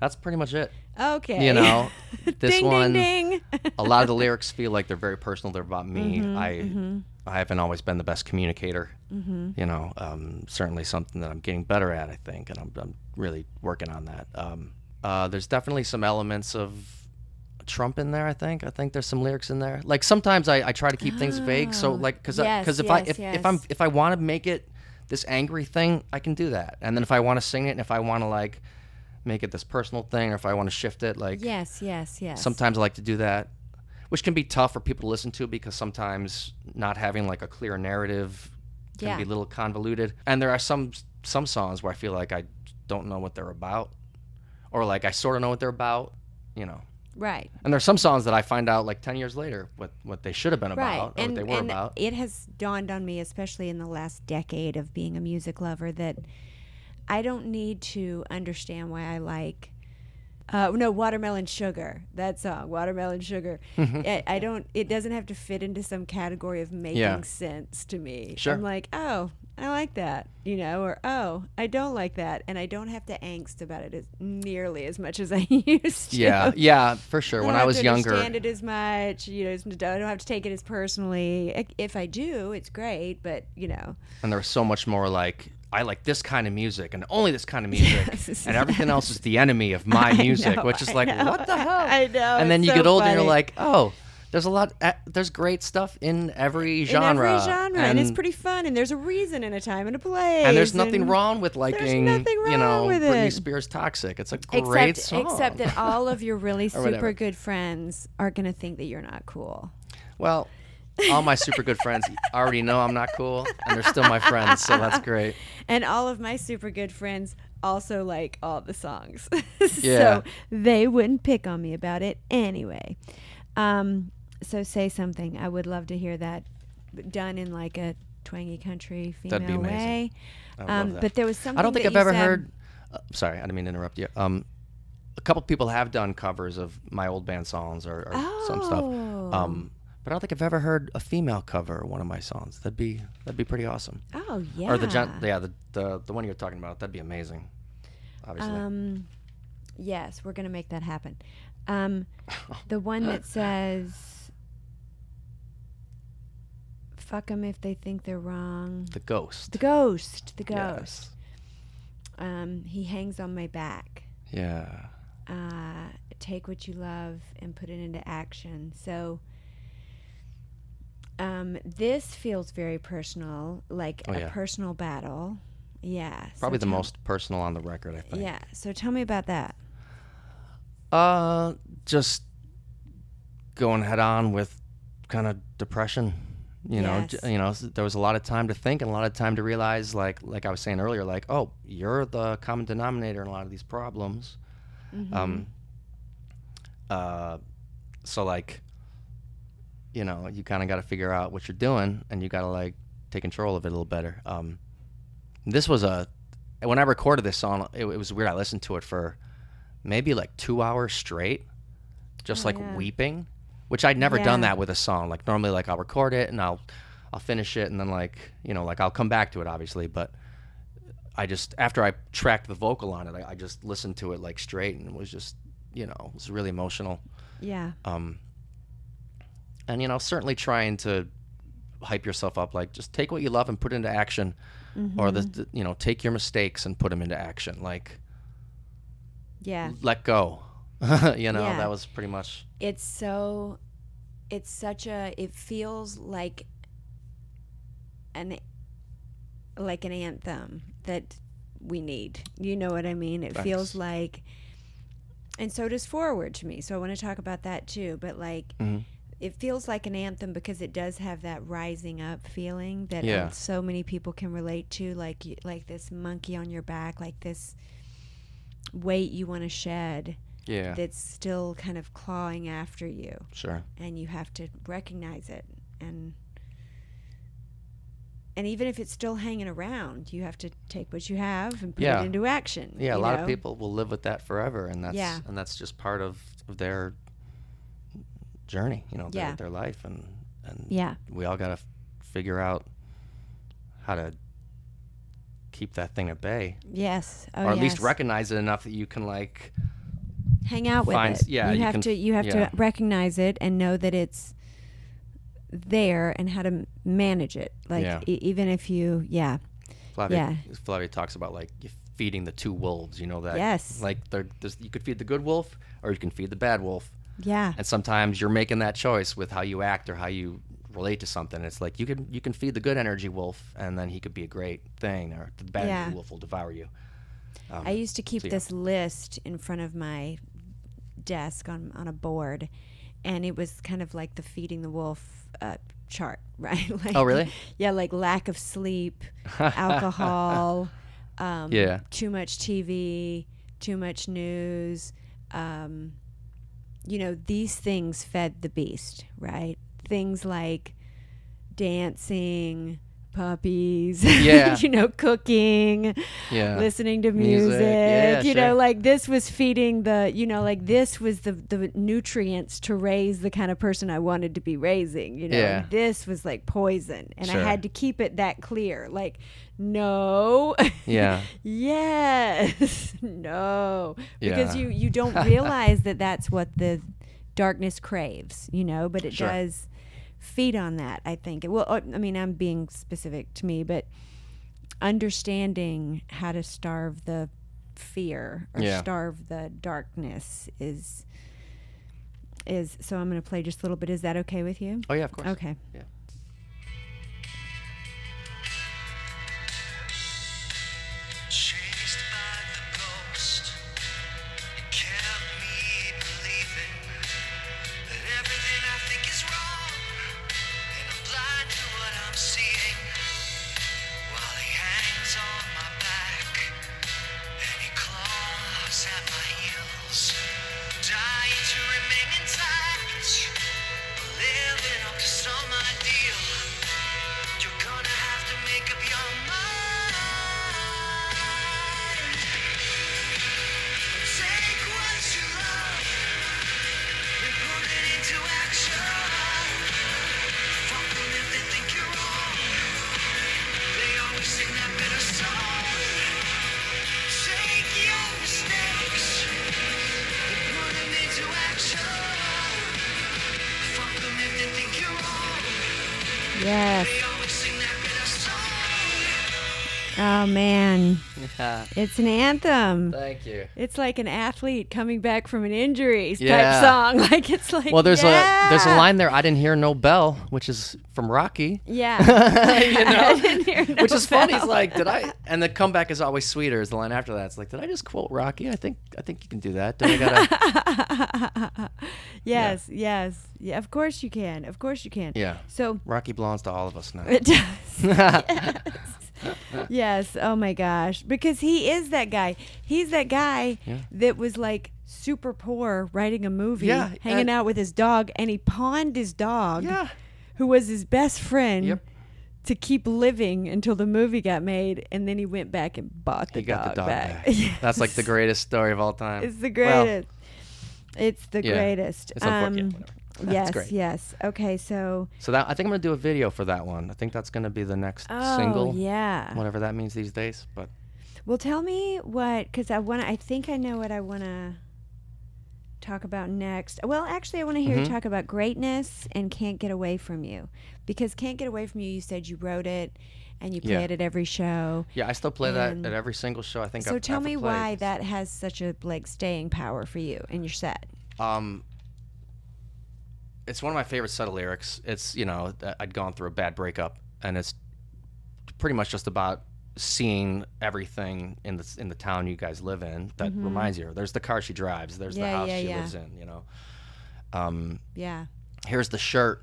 That's pretty much it. Okay. You know, this ding, one, Ding, ding. a lot of the lyrics feel like they're very personal. They're about me. Mhm, I mhm. I haven't always been the best communicator. Mhm. You know, um, certainly something that I'm getting better at. I think, and I'm, I'm really working on that. Um, uh, there's definitely some elements of Trump in there. I think. I think there's some lyrics in there. Like sometimes I, I try to keep things vague. So Oh, like because yes, because if I yes, if, if I'm if I want to make it this angry thing, I can do that. And then if I want to sing it, and if I want to like make it this personal thing, or if I want to shift it, like yes, yes, yes. sometimes I like to do that, which can be tough for people to listen to because sometimes not having like a clear narrative can Yeah. be a little convoluted. And there are some some songs where I feel like I don't know what they're about, or like I sort of know what they're about, you know. Right, And there's some songs that I find out like ten years later what what they should have been right. about or and what they were and about. it has dawned on me, especially in the last decade of being a music lover, that I don't need to understand why I like. Uh, no, watermelon sugar. That song, watermelon sugar. I, I don't. It doesn't have to fit into some category of making Yeah. sense to me. Sure. I'm like, oh, I like that, you know, or oh, I don't like that, and I don't have to angst about it as nearly as much as I used to. yeah, yeah, for sure. I When I was younger, understand it as much. You know, I don't have to take it as personally. If I do, it's great. But you know, and there was so much more like I like this kind of music and only this kind of music, Yes. and everything else is the enemy of my music, know, which is like what the hell? I know. and then you so get older and you're like, oh, there's a lot. uh, There's great stuff in every genre. in every genre, and, it's pretty fun. And there's a reason and a time and a place. And there's nothing and- wrong with liking, nothing you wrong know, with Britney it. Spears "Toxic." It's a great Except, song. except that all of your really super good friends are gonna think that you're not cool. Well, all my super good friends already know I'm not cool, and they're still my friends, so that's great. And all of my super good friends also like all the songs. Yeah. so they wouldn't pick on me about it anyway. Um, so say something. I would love to hear that done in like a twangy country female That'd be amazing. way. I would Um, love that. but there was something I don't think that I've you ever said- heard. Uh, sorry, I didn't mean to interrupt you. Um, a couple people have done covers of my old band songs or, or some stuff. Oh. Um, but I don't think I've ever heard a female cover one of my songs. That'd be that'd be pretty awesome. Oh yeah. Or the yeah the, the the one you're talking about. That'd be amazing. Obviously. Um, yes, we're gonna make that happen. Um, the one that says, "Fuck them if they think they're wrong." the ghost. The ghost, the ghost. Yes. Um, he hangs on my back. Yeah. Uh, take what you love and put it into action. So. Um, this feels very personal, like Oh, a yeah. personal battle. Yeah. so Probably the tell- most personal on the record, I think. Yeah. So tell me about that. Uh, just going head on with kind of depression. You know, j- you know, there was a lot of time to think and a lot of time to realize, like, like I was saying earlier, like, oh, you're the common denominator in a lot of these problems. Mm-hmm. Um. Uh, so like, you know, you kind of got to figure out what you're doing, and you got to like take control of it a little better. Um, this was a when I recorded this song, it, it was weird. I listened to it for maybe like two hours straight, just Oh, like yeah. weeping, which I'd never done that with a song. Like normally, like I'll record it and I'll I'll finish it and then like you know like I'll come back to it obviously, but I just after I tracked the vocal on it, I, I just listened to it like straight and it was just you know it was really emotional. Yeah. Um, and you know certainly trying to hype yourself up like just take what you love and put it into action or the, Mm-hmm. the you know take your mistakes and put them into action like Yeah. let go you know Yeah. that was pretty much It's so it's such a it feels like an like an anthem that we need. You know what I mean? It feels like and so does forward to me. So I want to talk about that too, but like Mhm. it feels like an anthem because it does have that rising up feeling that Yeah. uh, so many people can relate to like like this monkey on your back, like this weight you want to shed yeah. that's still kind of clawing after you. Sure. And you have to recognize it. And and even if it's still hanging around you have to take what you have and put Yeah. it into action yeah a lot know? of people will live with that forever and that's Yeah. and that's just part of, of their journey you know their, Yeah. their life. And and yeah. we all got to f- figure out how to keep that thing at bay. Yes. Oh, or at least recognize it enough that you can like hang out with find- it yeah, you, you have can- to you have yeah. to recognize it and know that it's there and how to manage it like Yeah. e- even if you yeah Flavia, Yeah. Flavia talks about like feeding the two wolves. You know that. Yes. Like there's, you could feed the good wolf or you can feed the bad wolf, yeah and sometimes you're making that choice with how you act or how you relate to something. It's like you can you can feed the good energy wolf, and then he could be a great thing, or the bad Yeah. wolf will devour you. Um, I used to keep so yeah. this list in front of my desk on on a board, and it was kind of like the feeding the wolf uh, chart, right? like, Oh, really? Yeah, like lack of sleep, alcohol, um, Yeah. too much TV, too much news. Um, you know, these things fed the beast, right? Things like dancing, puppies, Yeah. you know, cooking, yeah. listening to Music, music. yeah, you sure. know, like this was feeding the, you know, like this was the the nutrients to raise the kind of person I wanted to be raising. You know, Yeah. This was like poison, and Sure. I had to keep it that clear. Like, no, Yeah. yes, no, because you you don't realize that that's what the darkness craves. You know, but it Sure. does feed on that. I think. Well, uh, I mean, I'm being specific to me, but understanding how to starve the fear or Yeah. starve the darkness is is so I'm going to play just a little bit. Is that okay with you? Oh yeah, of course. Okay. Yeah. It's an anthem. Thank you. It's like an athlete coming back from an injury Yeah. type song. Like it's like Well, there's a there's a line there. I didn't hear no bell, which is from Rocky. Yeah. you know, I didn't hear no which is funny. It's like, did I? And the comeback is always sweeter. Is the line after that? It's like, did I just quote Rocky? I think I think you can do that. Do I gotta? yes, yes, yeah. Of course you can. Of course you can. yeah. So Rocky belongs to all of us now. it does. yes. yes. Oh my gosh. Because he is that guy. He's that guy Yeah. that was like super poor writing a movie, Yeah, hanging out with his dog, and he pawned his dog, yeah. who was his best friend. Yep. To keep living until the movie got made, and then he went back and bought the He dog the dog back. back. That's like the greatest story of all time. It's the Well, greatest. it's the yeah. greatest. It's. Um, yes, great. yes. Okay, so So that I think I'm gonna do a video for that one. I think that's gonna be the next oh single, yeah. whatever that means these days. But Well, tell me what because I want. I think I know what I want to talk about next. Well, actually, I want to hear you Mhm. talk about greatness and "Can't Get Away from You," because "Can't Get Away from You," you said you wrote it and you play Yeah. it at every show. yeah, I still play And- that at every single show. I think. So I've tell me played. why that has such a like staying power for you in your set. Um, it's one of my favorite set of lyrics. It's you know I'd gone through a bad breakup, and it's pretty much just about seeing everything in the in the town you guys live in that reminds you. There's the car she drives. There's Mm-hmm. Yeah, the house yeah, she yeah. lives in. You know. Um, Yeah, here's the shirt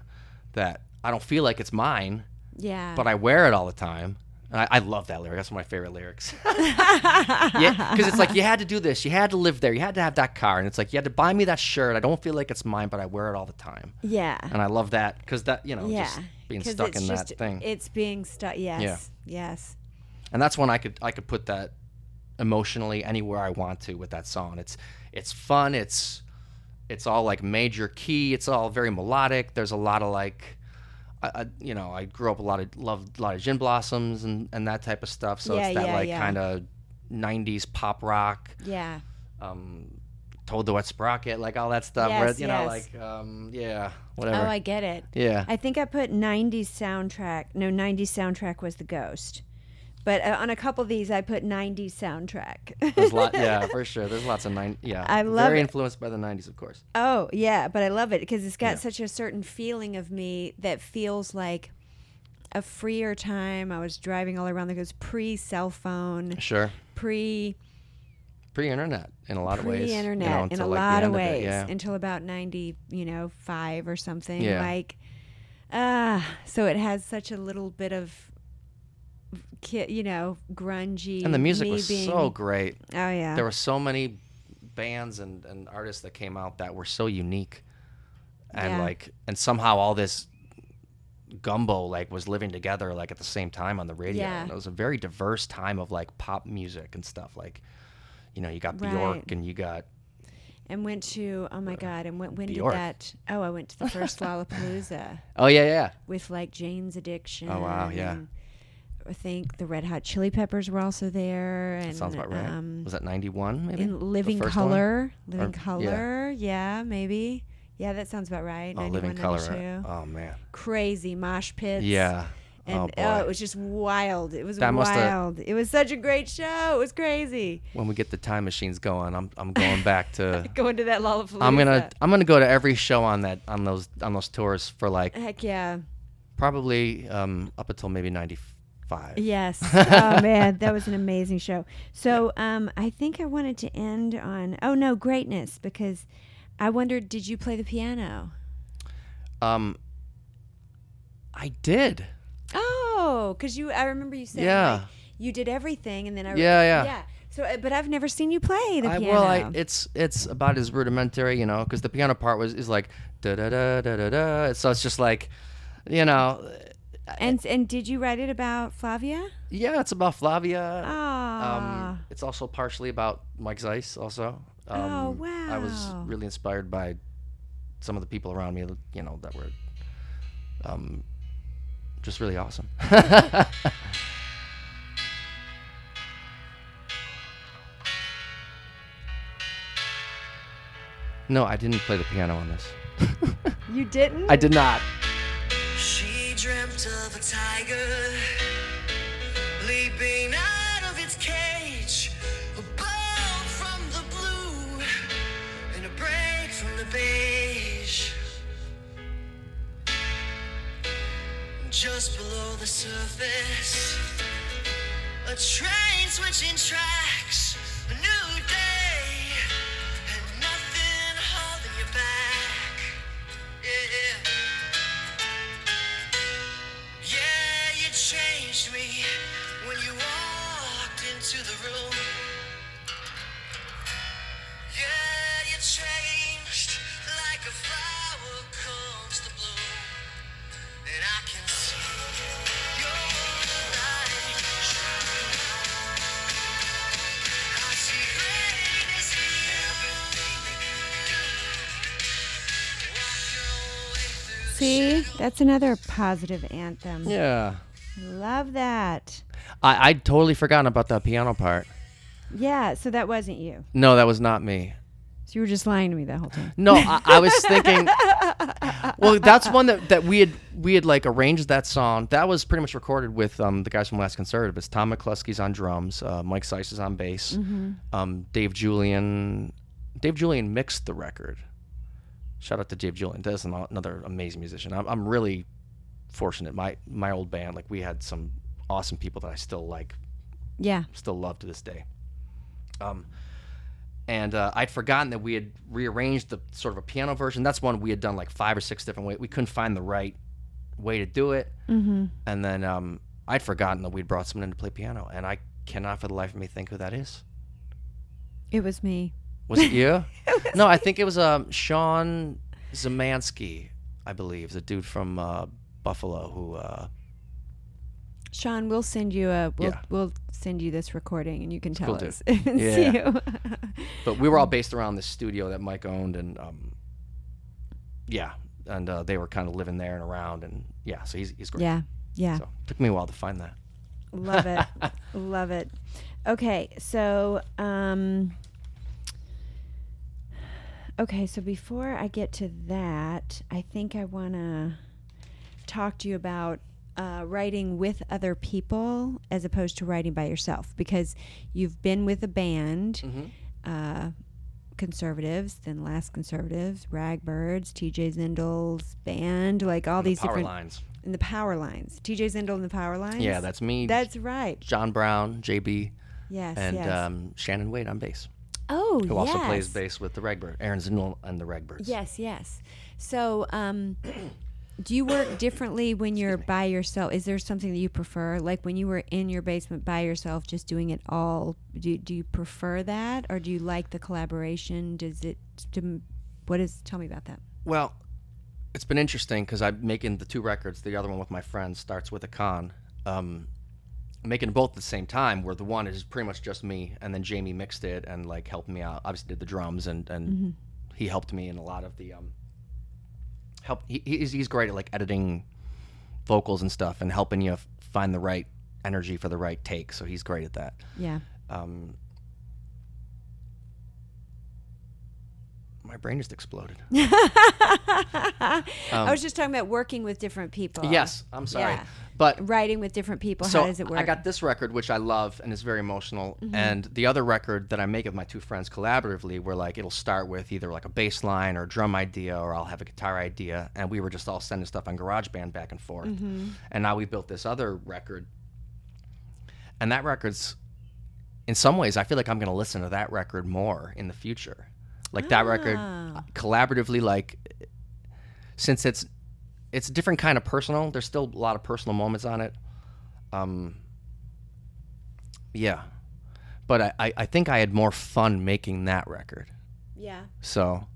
that I don't feel like it's mine, yeah. but I wear it all the time. I, I love that lyric. That's one of my favorite lyrics. yeah, because it's like you had to do this, you had to live there, you had to have that car, and it's like you had to buy me that shirt. I don't feel like it's mine, but I wear it all the time, yeah. and I love that because that you know yeah. just being stuck in just- that thing, It's being stuck. Yes. Yeah. Yes. and that's when I could I could put that emotionally anywhere I want to with that song. It's it's fun. It's it's all like major key. It's all very melodic. There's a lot of like. I, I, you know, I grew up a lot of loved a lot of gin blossoms and, and that type of stuff. So Yeah, it's that yeah, like yeah. kind of '90s pop rock, Yeah. um, Toad the Wet Sprocket, like all that stuff. where, Yes, you know, yes. like um, yeah, whatever. Oh, I get it. yeah, I think I put 90s soundtrack. No, 90s soundtrack was The Ghost. But uh, on a couple of these, I put 90s soundtrack. there's lot. Yeah, for sure. There's lots of 90s. Yeah, I love very it. influenced by the '90s, of course. oh, yeah. But I love it because it's got Yeah. such a certain feeling of me that feels like a freer time. I was driving all around the coast pre cell phone, Sure. pre Pre-internet in a lot of ways. you know, in a like, lot of end it, ways yeah. until about 90 you know 5 or something Yeah. like ah so it has such a little bit of ki- you know grungy and the music was being, so great. oh yeah There were so many bands and, and artists that came out that were so unique, and Yeah. like and somehow all this gumbo like was living together like at the same time on the radio. Yeah. And it was a very diverse time of like pop music and stuff. Like, you know, you got Right. Bjork and you got and went to oh my god and when, when did that oh i went to the first lollapalooza oh yeah yeah with like jane's addiction Oh, wow, yeah. and i think the red hot chili peppers were also there and that sounds about right. um, was that ninety one maybe? in living first one? color living Or- yeah. color yeah. maybe yeah that sounds about right Oh, 91, living color. 92. Oh man. crazy mosh pits Yeah. And Oh, oh, it was just wild. It was That wild. It was such a great show. It was crazy. When we get the time machines going, I'm I'm going back to. Going to that Lollapalooza. I'm gonna I'm gonna go to every show on that on those on those tours for like Heck yeah. probably um up until maybe '95. Yes. oh man, that was an amazing show. So um, I think I wanted to end on oh no greatness because I wondered did you play the piano? Um, I did. Oh, because you I remember you saying Yeah. like, you did everything and then I Yeah, yeah. yeah. So uh, but I've never seen you play the I, piano. well, I, it's it's about as rudimentary, you know, because the piano part was is like da da da da da da. So it's just like, you know, and and did you write it about Flavia? yeah, it's about Flavia. Ah. Um, it's also partially about Mike Zeiss. Also, um, Oh, I was really inspired by some of the people around me, you know, that were um, just really awesome. no, I didn't play the piano on this. you didn't? I did not. She of a tiger leaping out of its cage, a ball from the blue, and a break from the beige. Just below the surface, a train switching tracks, into the room. Yeah, you changed like a flower comes to bloom. And I can see your light shine. I see greatness in everything you do. Walk your way through the See, that's another positive anthem. Yeah. Love that. I I'd totally forgotten about that piano part. Yeah, so that wasn't you. No, that was not me. So you were just lying to me that whole time. No, I, I was thinking. Well, that's one that, that we had we had like arranged that song. That was pretty much recorded with um, the guys from Last Conservative. It's Tom McCluskey's on drums, uh, Mike Zeiss is on bass, um, Dave Julian. Dave Julian mixed the record. Shout out to Dave Julian. That's another amazing musician. I'm, I'm really fortunate. My my old band, like we had some awesome people that I still like Yeah. still love to this day. Um, and uh, I'd forgotten that we had rearranged the sort of a piano version. That's one we had done like five or six different ways. We couldn't find the right way to do it. Mm-hmm. And then um, I'd forgotten that we'd brought someone in to play piano, and I cannot for the life of me think who that is. It was me. Was it you? no, I think it was um, Sean Zemansky, I believe, the dude from uh, Buffalo who. Uh, Sean, we'll send you a we'll Yeah. we'll send you this recording and you can tell cool us. Yeah. but we were all based around this studio that Mike owned, and um, yeah, and uh, they were kind of living there and around, and yeah, so he's he's great. yeah. Yeah. So took me a while to find that. Love it. Love it. Okay, so um Okay, so before I get to that, I think I want to talk to you about uh, writing with other people as opposed to writing by yourself because you've been with a band, uh, conservatives, then Last Conservatives, Ragbirds, TJ Zindel's band, like all these Power different lines. in the power lines. TJ Zindel and the power lines. Yeah, that's me. That's right. John Brown, JB, Yes. and yes. um, Shannon Wade on bass, oh, who also plays bass with the Ragbird, Erin Zindel and the Ragbirds. Yes, yes. So, um, do you work differently when you're by yourself? Is there something that you prefer? Like when you were in your basement by yourself, just doing it all. Do do you prefer that, or do you like the collaboration? Does it? do- What is? Tell me about that. Well, it's been interesting because I'm making the two records. The other one with my friends starts with a con. Um, making both at the same time, where the one is pretty much just me, and then Jamie mixed it and like helped me out. Obviously, did the drums and and he helped me in a lot of the um. Help. He, he's he's great at like editing vocals and stuff and helping you f- find the right energy for the right take. So he's great at that. Yeah. Um, my brain just exploded. I was just talking about working with different people. yes, I'm sorry, Yeah. but Writing with different people. so How does it work? I got this record, which I love and is very emotional, Mm-hmm. and the other record that I make with my two friends collaboratively, where like it'll start with either like a bass line or a drum idea, or I'll have a guitar idea, and we were just all sending stuff on GarageBand back and forth, Mm-hmm. and now we built this other record, and that record's, in some ways, I feel like I'm gonna listen to that record more in the future, like that record Ah. collaboratively, like since it's it's a different kind of personal. There's still a lot of personal moments on it. Um, yeah, but I, I, I think I had more fun making that record. yeah. So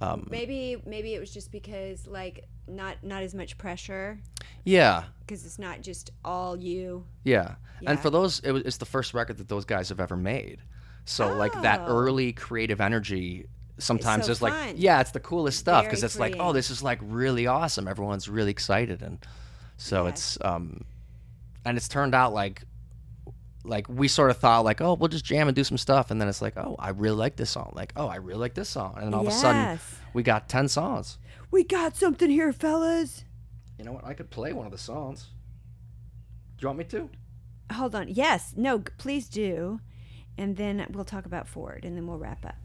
um, Maybe maybe it was just because like not not as much pressure yeah, because it's not just all you. yeah, and for those, it was, it's the first record that those guys have ever made. So like that Oh. early creative energy. Sometimes so is like, yeah, it's the coolest stuff because it's like, oh, this is like really awesome. Everyone's really excited, and so Yes. it's um, and it's turned out like like we sort of thought like oh we'll just jam and do some stuff and then it's like oh i really like this song like oh i really like this song and then all of a sudden we got 10 songs We got something here, fellas. you know what i could play one of the songs do you want me to Hold on. Yes. No. Please do. And then we'll talk about Ford, and then we'll wrap up.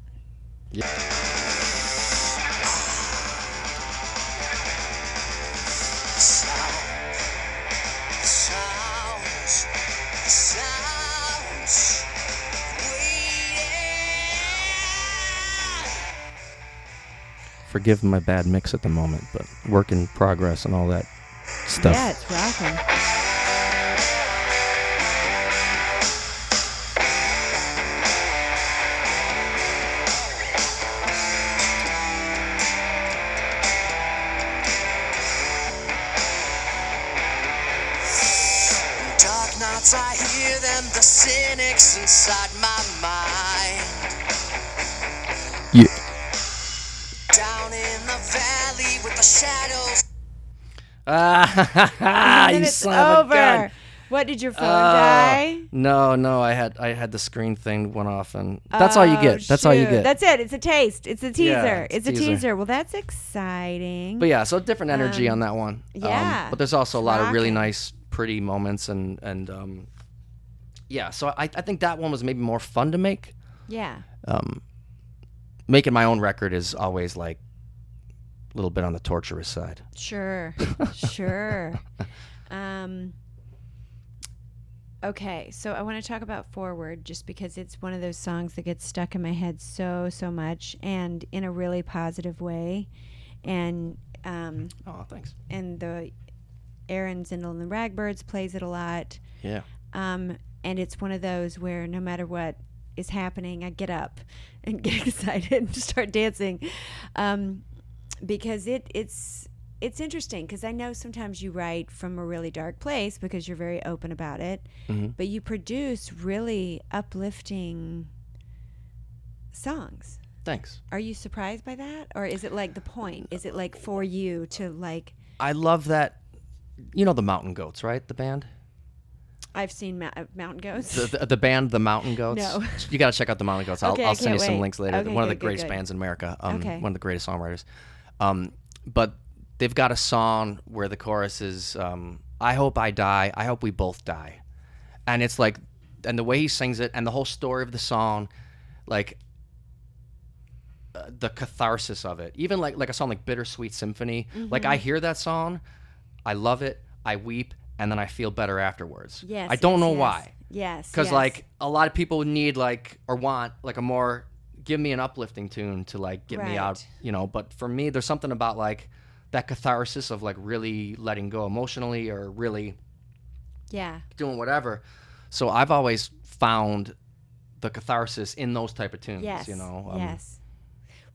Sounds, forgive my bad mix at the moment but work in progress and all that stuff Yeah, it's rocking. And it's son of a gun. over. What did your phone Uh, die? no no i had i had the screen thing went off and that's all you Oh, get that's all you get That's it. It's a taste. It's a teaser. it's it's a teaser. teaser. Well, that's exciting. But yeah, so different energy Um, on that one. Um, yeah, but there's also a lot of really nice, pretty moments and and um, yeah. So I I think that one was maybe more fun to make. yeah. Um, making my own record is always like little bit on the torturous side. Sure. sure. Um, okay, so I want to talk about Forward just because it's one of those songs that gets stuck in my head so, so much and in a really positive way. And, um, Oh, thanks. and the Erin Zindle and the Ragbirds plays it a lot. Yeah. Um, and it's one of those where no matter what is happening, I get up and get excited and start dancing, um, because it it's it's interesting because I know sometimes you write from a really dark place because you're very open about it, Mhm. but you produce really uplifting songs. Thanks. Are you surprised by that, or is it like the point? Is it like for you to like? I love that. You know the Mountain Goats, right? The band. I've seen Ma- uh, Mountain Goats. The, the, the band, the Mountain Goats. No. You got to check out the Mountain Goats. I'll, Okay, I'll send you can't some links later. Okay, one of the good, good, greatest good. bands in America. Um, Okay. One of the greatest songwriters. Um, but they've got a song where the chorus is, um, "I hope I die. I hope we both die," and it's like, and the way he sings it, and the whole story of the song, like. uh, The catharsis of it, even like like a song like "Bittersweet Symphony," like Mm-hmm. I hear that song, I love it, I weep, and then I feel better afterwards. Yes, I don't yes, know yes. why Yes, because yes. like a lot of people need like or want like a more give me an uplifting tune to like get me out Right. you know but for me there's something about like that catharsis of like really letting go emotionally or really yeah, doing whatever so i've always found the catharsis in those type of tunes yes, you know um, yes.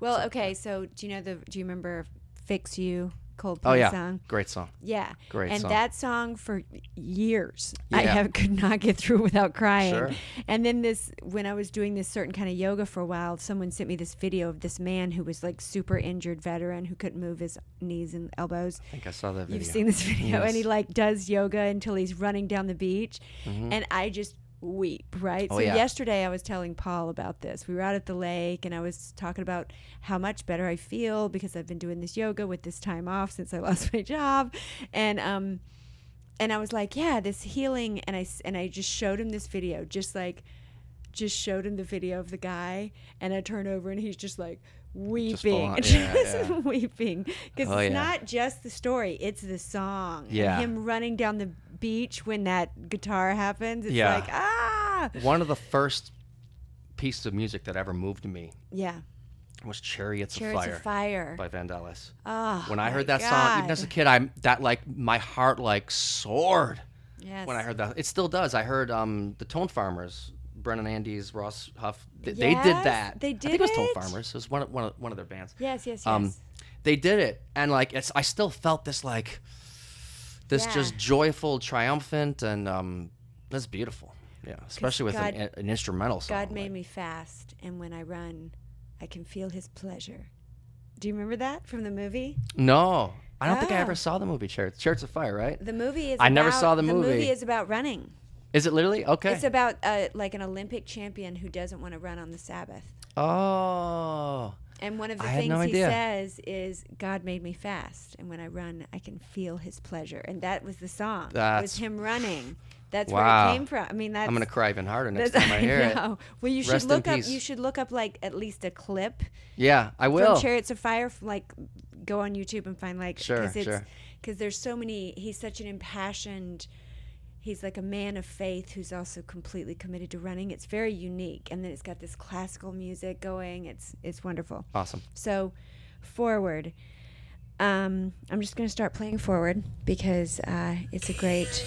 Well, okay. So, do you know the? Do you remember "Fix You" Coldplay oh yeah song? great song Yeah, Great and song. that song for years I have could not get through without crying. Sure. And then this, when I was doing this certain kind of yoga for a while, someone sent me this video of this man who was like super injured veteran who couldn't move his knees and elbows. i think i saw that video You've seen this video, yes. and he like does yoga until he's running down the beach, Mm-hmm. and I just weep, right? Oh, so yeah. yesterday I was telling Paul about this. We were out at the lake and I was talking about how much better I feel because I've been doing this yoga with this time off since I lost my job. And um and I was like, yeah, this healing and I and I just showed him this video just like just showed him the video of the guy and I turned over and he's just like weeping just yeah, yeah. weeping because Oh, it's not just the story it's the song Yeah. him running down the beach when that guitar happens it's Yeah. like ah One of the first pieces of music that ever moved me yeah was "Chariots, chariots of Fire" of fire by Vangelis. oh When I heard that song, even as a kid, I'm that like my heart like soared yes when I heard that. It still does. I heard um the Tone Farmers, Brennan Andes, Ross Huff. Th- They did that. they did. I think it was Tone? Farmers. It was one of, one of, one of their bands. yes yes yes Um, They did it, and like it's. I still felt this like this Yeah. just joyful, triumphant, and um, that's beautiful. Yeah, especially with God- an, an instrumental song. God made like- me fast and when I run I can feel his pleasure do you remember that from the movie No, I don't think I ever saw the movie Chariots. Chariots of Fire, right? the movie is I never saw the movie. the movie. movie is about running Is it literally okay? It's about uh, like an Olympic champion who doesn't want to run on the Sabbath. oh, And one of the I things no he idea. says is, God made me fast. And when I run, I can feel his pleasure. And that was the song. it was That's- him running. That's Wow. where it came from. I mean, that's. I'm gonna cry even harder next time I hear it. know. Well, you should Rest in look up. peace. You should look up like at least a clip Yeah, I will. from Chariots of Fire. Like, go on YouTube and find like Sure, it's, sure. Because there's so many. He's such an impassioned. He's like a man of faith who's also completely committed to running. It's very unique, and then it's got this classical music going. It's it's wonderful. Awesome. So, forward. Um, I'm just going to start playing forward because uh, it's a great,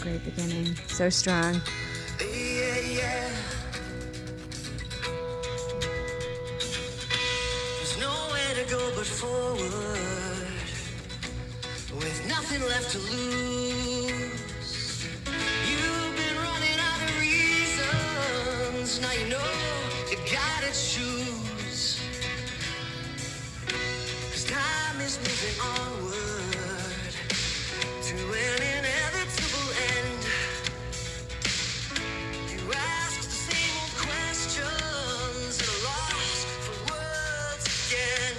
great beginning. So strong. Yeah, yeah. There's nowhere to go but forward, with nothing left to lose. Choose. 'Cause time is moving onward to an inevitable end. You ask the same old questions and are lost for words again.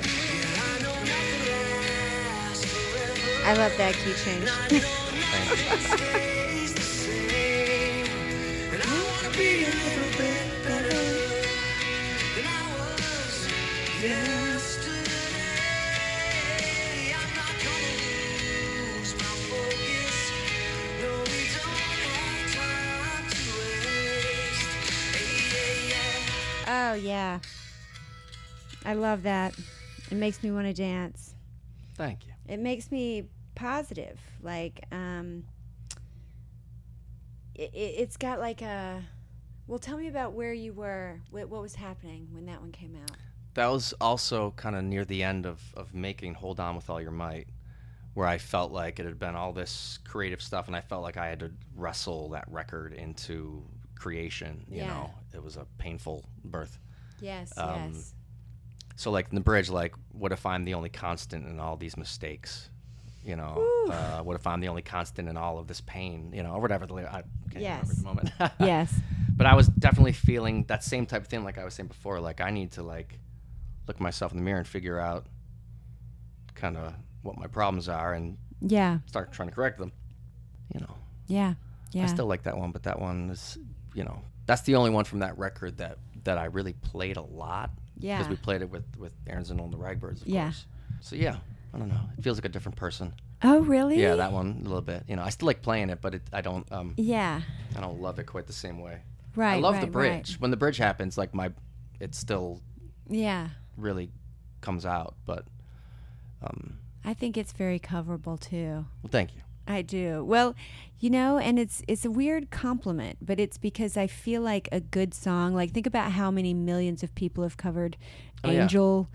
Yeah, I know nothing lasts forever. I love that key change. yeah. I love that. It makes me want to dance. Thank you. It makes me positive. Like, um, it, it's got like a. Well, tell me about where you were. What, what was happening when that one came out? That was also kind of near the end of, of making Hold On With All Your Might, where I felt like it had been all this creative stuff, and I felt like I had to wrestle that record into creation. You Yeah. know, it was a painful birth. Yes, Um, yes. So, like in the bridge, like, what if I'm the only constant in all these mistakes? You know, uh, what if I'm the only constant in all of this pain? You know, or whatever the I can't remember at Yes. the moment. yes. but I was definitely feeling that same type of thing, like I was saying before. Like I need to like look myself in the mirror and figure out kind of what my problems are and Yeah. start trying to correct them. You know, Yeah. Yeah. I still like that one, but that one is, you know, that's the only one from that record that that I really played a lot. Yeah. Because we played it with with Erin Zindle and the Ragbirds, of Yeah. course. So yeah, I don't know. It feels like a different person. oh, really? Yeah, that one a little bit. You know, I still like playing it, but it, I don't um Yeah. I don't love it quite the same way. Right. I love right, the bridge. right. When the bridge happens, like my, it still Yeah. really comes out. But, um, I think it's very coverable too. well, thank you. I do. Well, you know, and it's it's a weird compliment, but it's because I feel like a good song. Like think about how many millions of people have covered Oh, yeah. "Angel"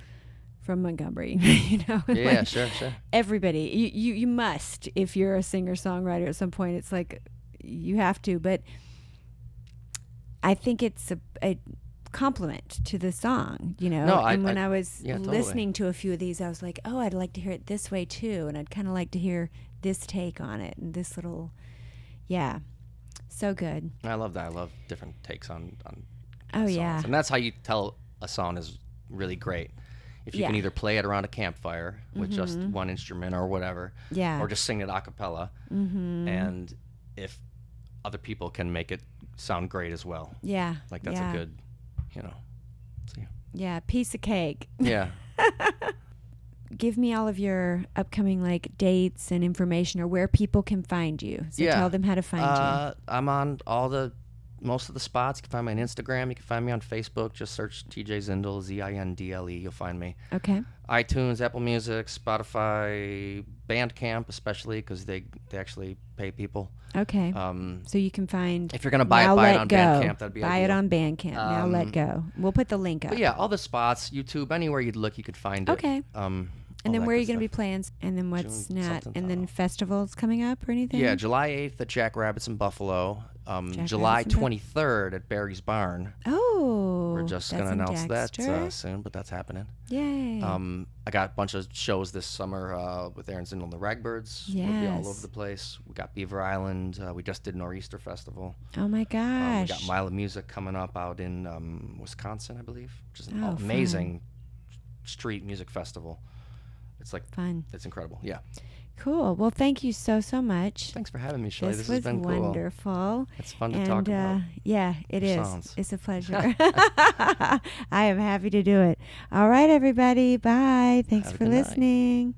from Montgomery. you know, Yeah, yeah, Like, sure, sure. everybody. You, you you must if you're a singer songwriter at some point. It's like you have to, but I think it's a, a compliment to the song. You know, No, I- and when I- I, was yeah, totally. listening to a few of these, I was like, oh, I'd like to hear it this way too, and I'd kind of like to hear this take on it and this little, yeah. So good. I love that. I love different takes on on Oh songs. yeah. and that's how you tell a song is really great. If you can Yeah. Mm-hmm. either play it around a campfire with just one instrument or whatever, Yeah. or just sing it a cappella, mm-hmm. and if other people can make it sound great as well, Yeah. like that's yeah. a good, you know. So, Yeah, piece of cake. yeah. Give me all of your upcoming like dates and information or where people can find you. So Yeah. tell them how to find you. Uh, I'm on all the most of the spots. You can find me on Instagram. You can find me on Facebook. Just search TJ Zindle, Z I N D L E. You'll find me. Okay. iTunes, Apple Music, Spotify, Bandcamp, especially because they they actually pay people. Okay. Um, so you can find if you're gonna buy it, buy it on go. Bandcamp. That'd be buy it on Bandcamp. now let Um, go. We'll put the link up. Yeah, all the spots, YouTube, anywhere you'd look, you could find it. Okay. Um, And then where are you going to be playing? And then what's June not? And then festivals coming up or anything? Yeah, July 8th at Jack Rabbits in Buffalo. Um, July Rabbits in Bu- 23rd at Barry's Barn. Oh. We're just gonna announce that uh, soon, but that's happening. Yay. Um, I got a bunch of shows this summer uh, with Erin Zindle and the Ragbirds. We'll be all over the place. We got Beaver Island. Uh, we just did Nor'easter Festival. oh my Um, gosh. we got Mile of Music coming up out in um, Wisconsin, I believe, which is an Oh, fun. amazing street music festival. It's like Fun. it's incredible. Yeah. Cool. Well, thank you so so much. Thanks for having me, Shelly. This, This, was has been cool. wonderful. It's fun to and talk about. uh, yeah, it is. sounds. It's a pleasure. I am happy to do it. All right, everybody. Bye. Thanks Have for good night. listening.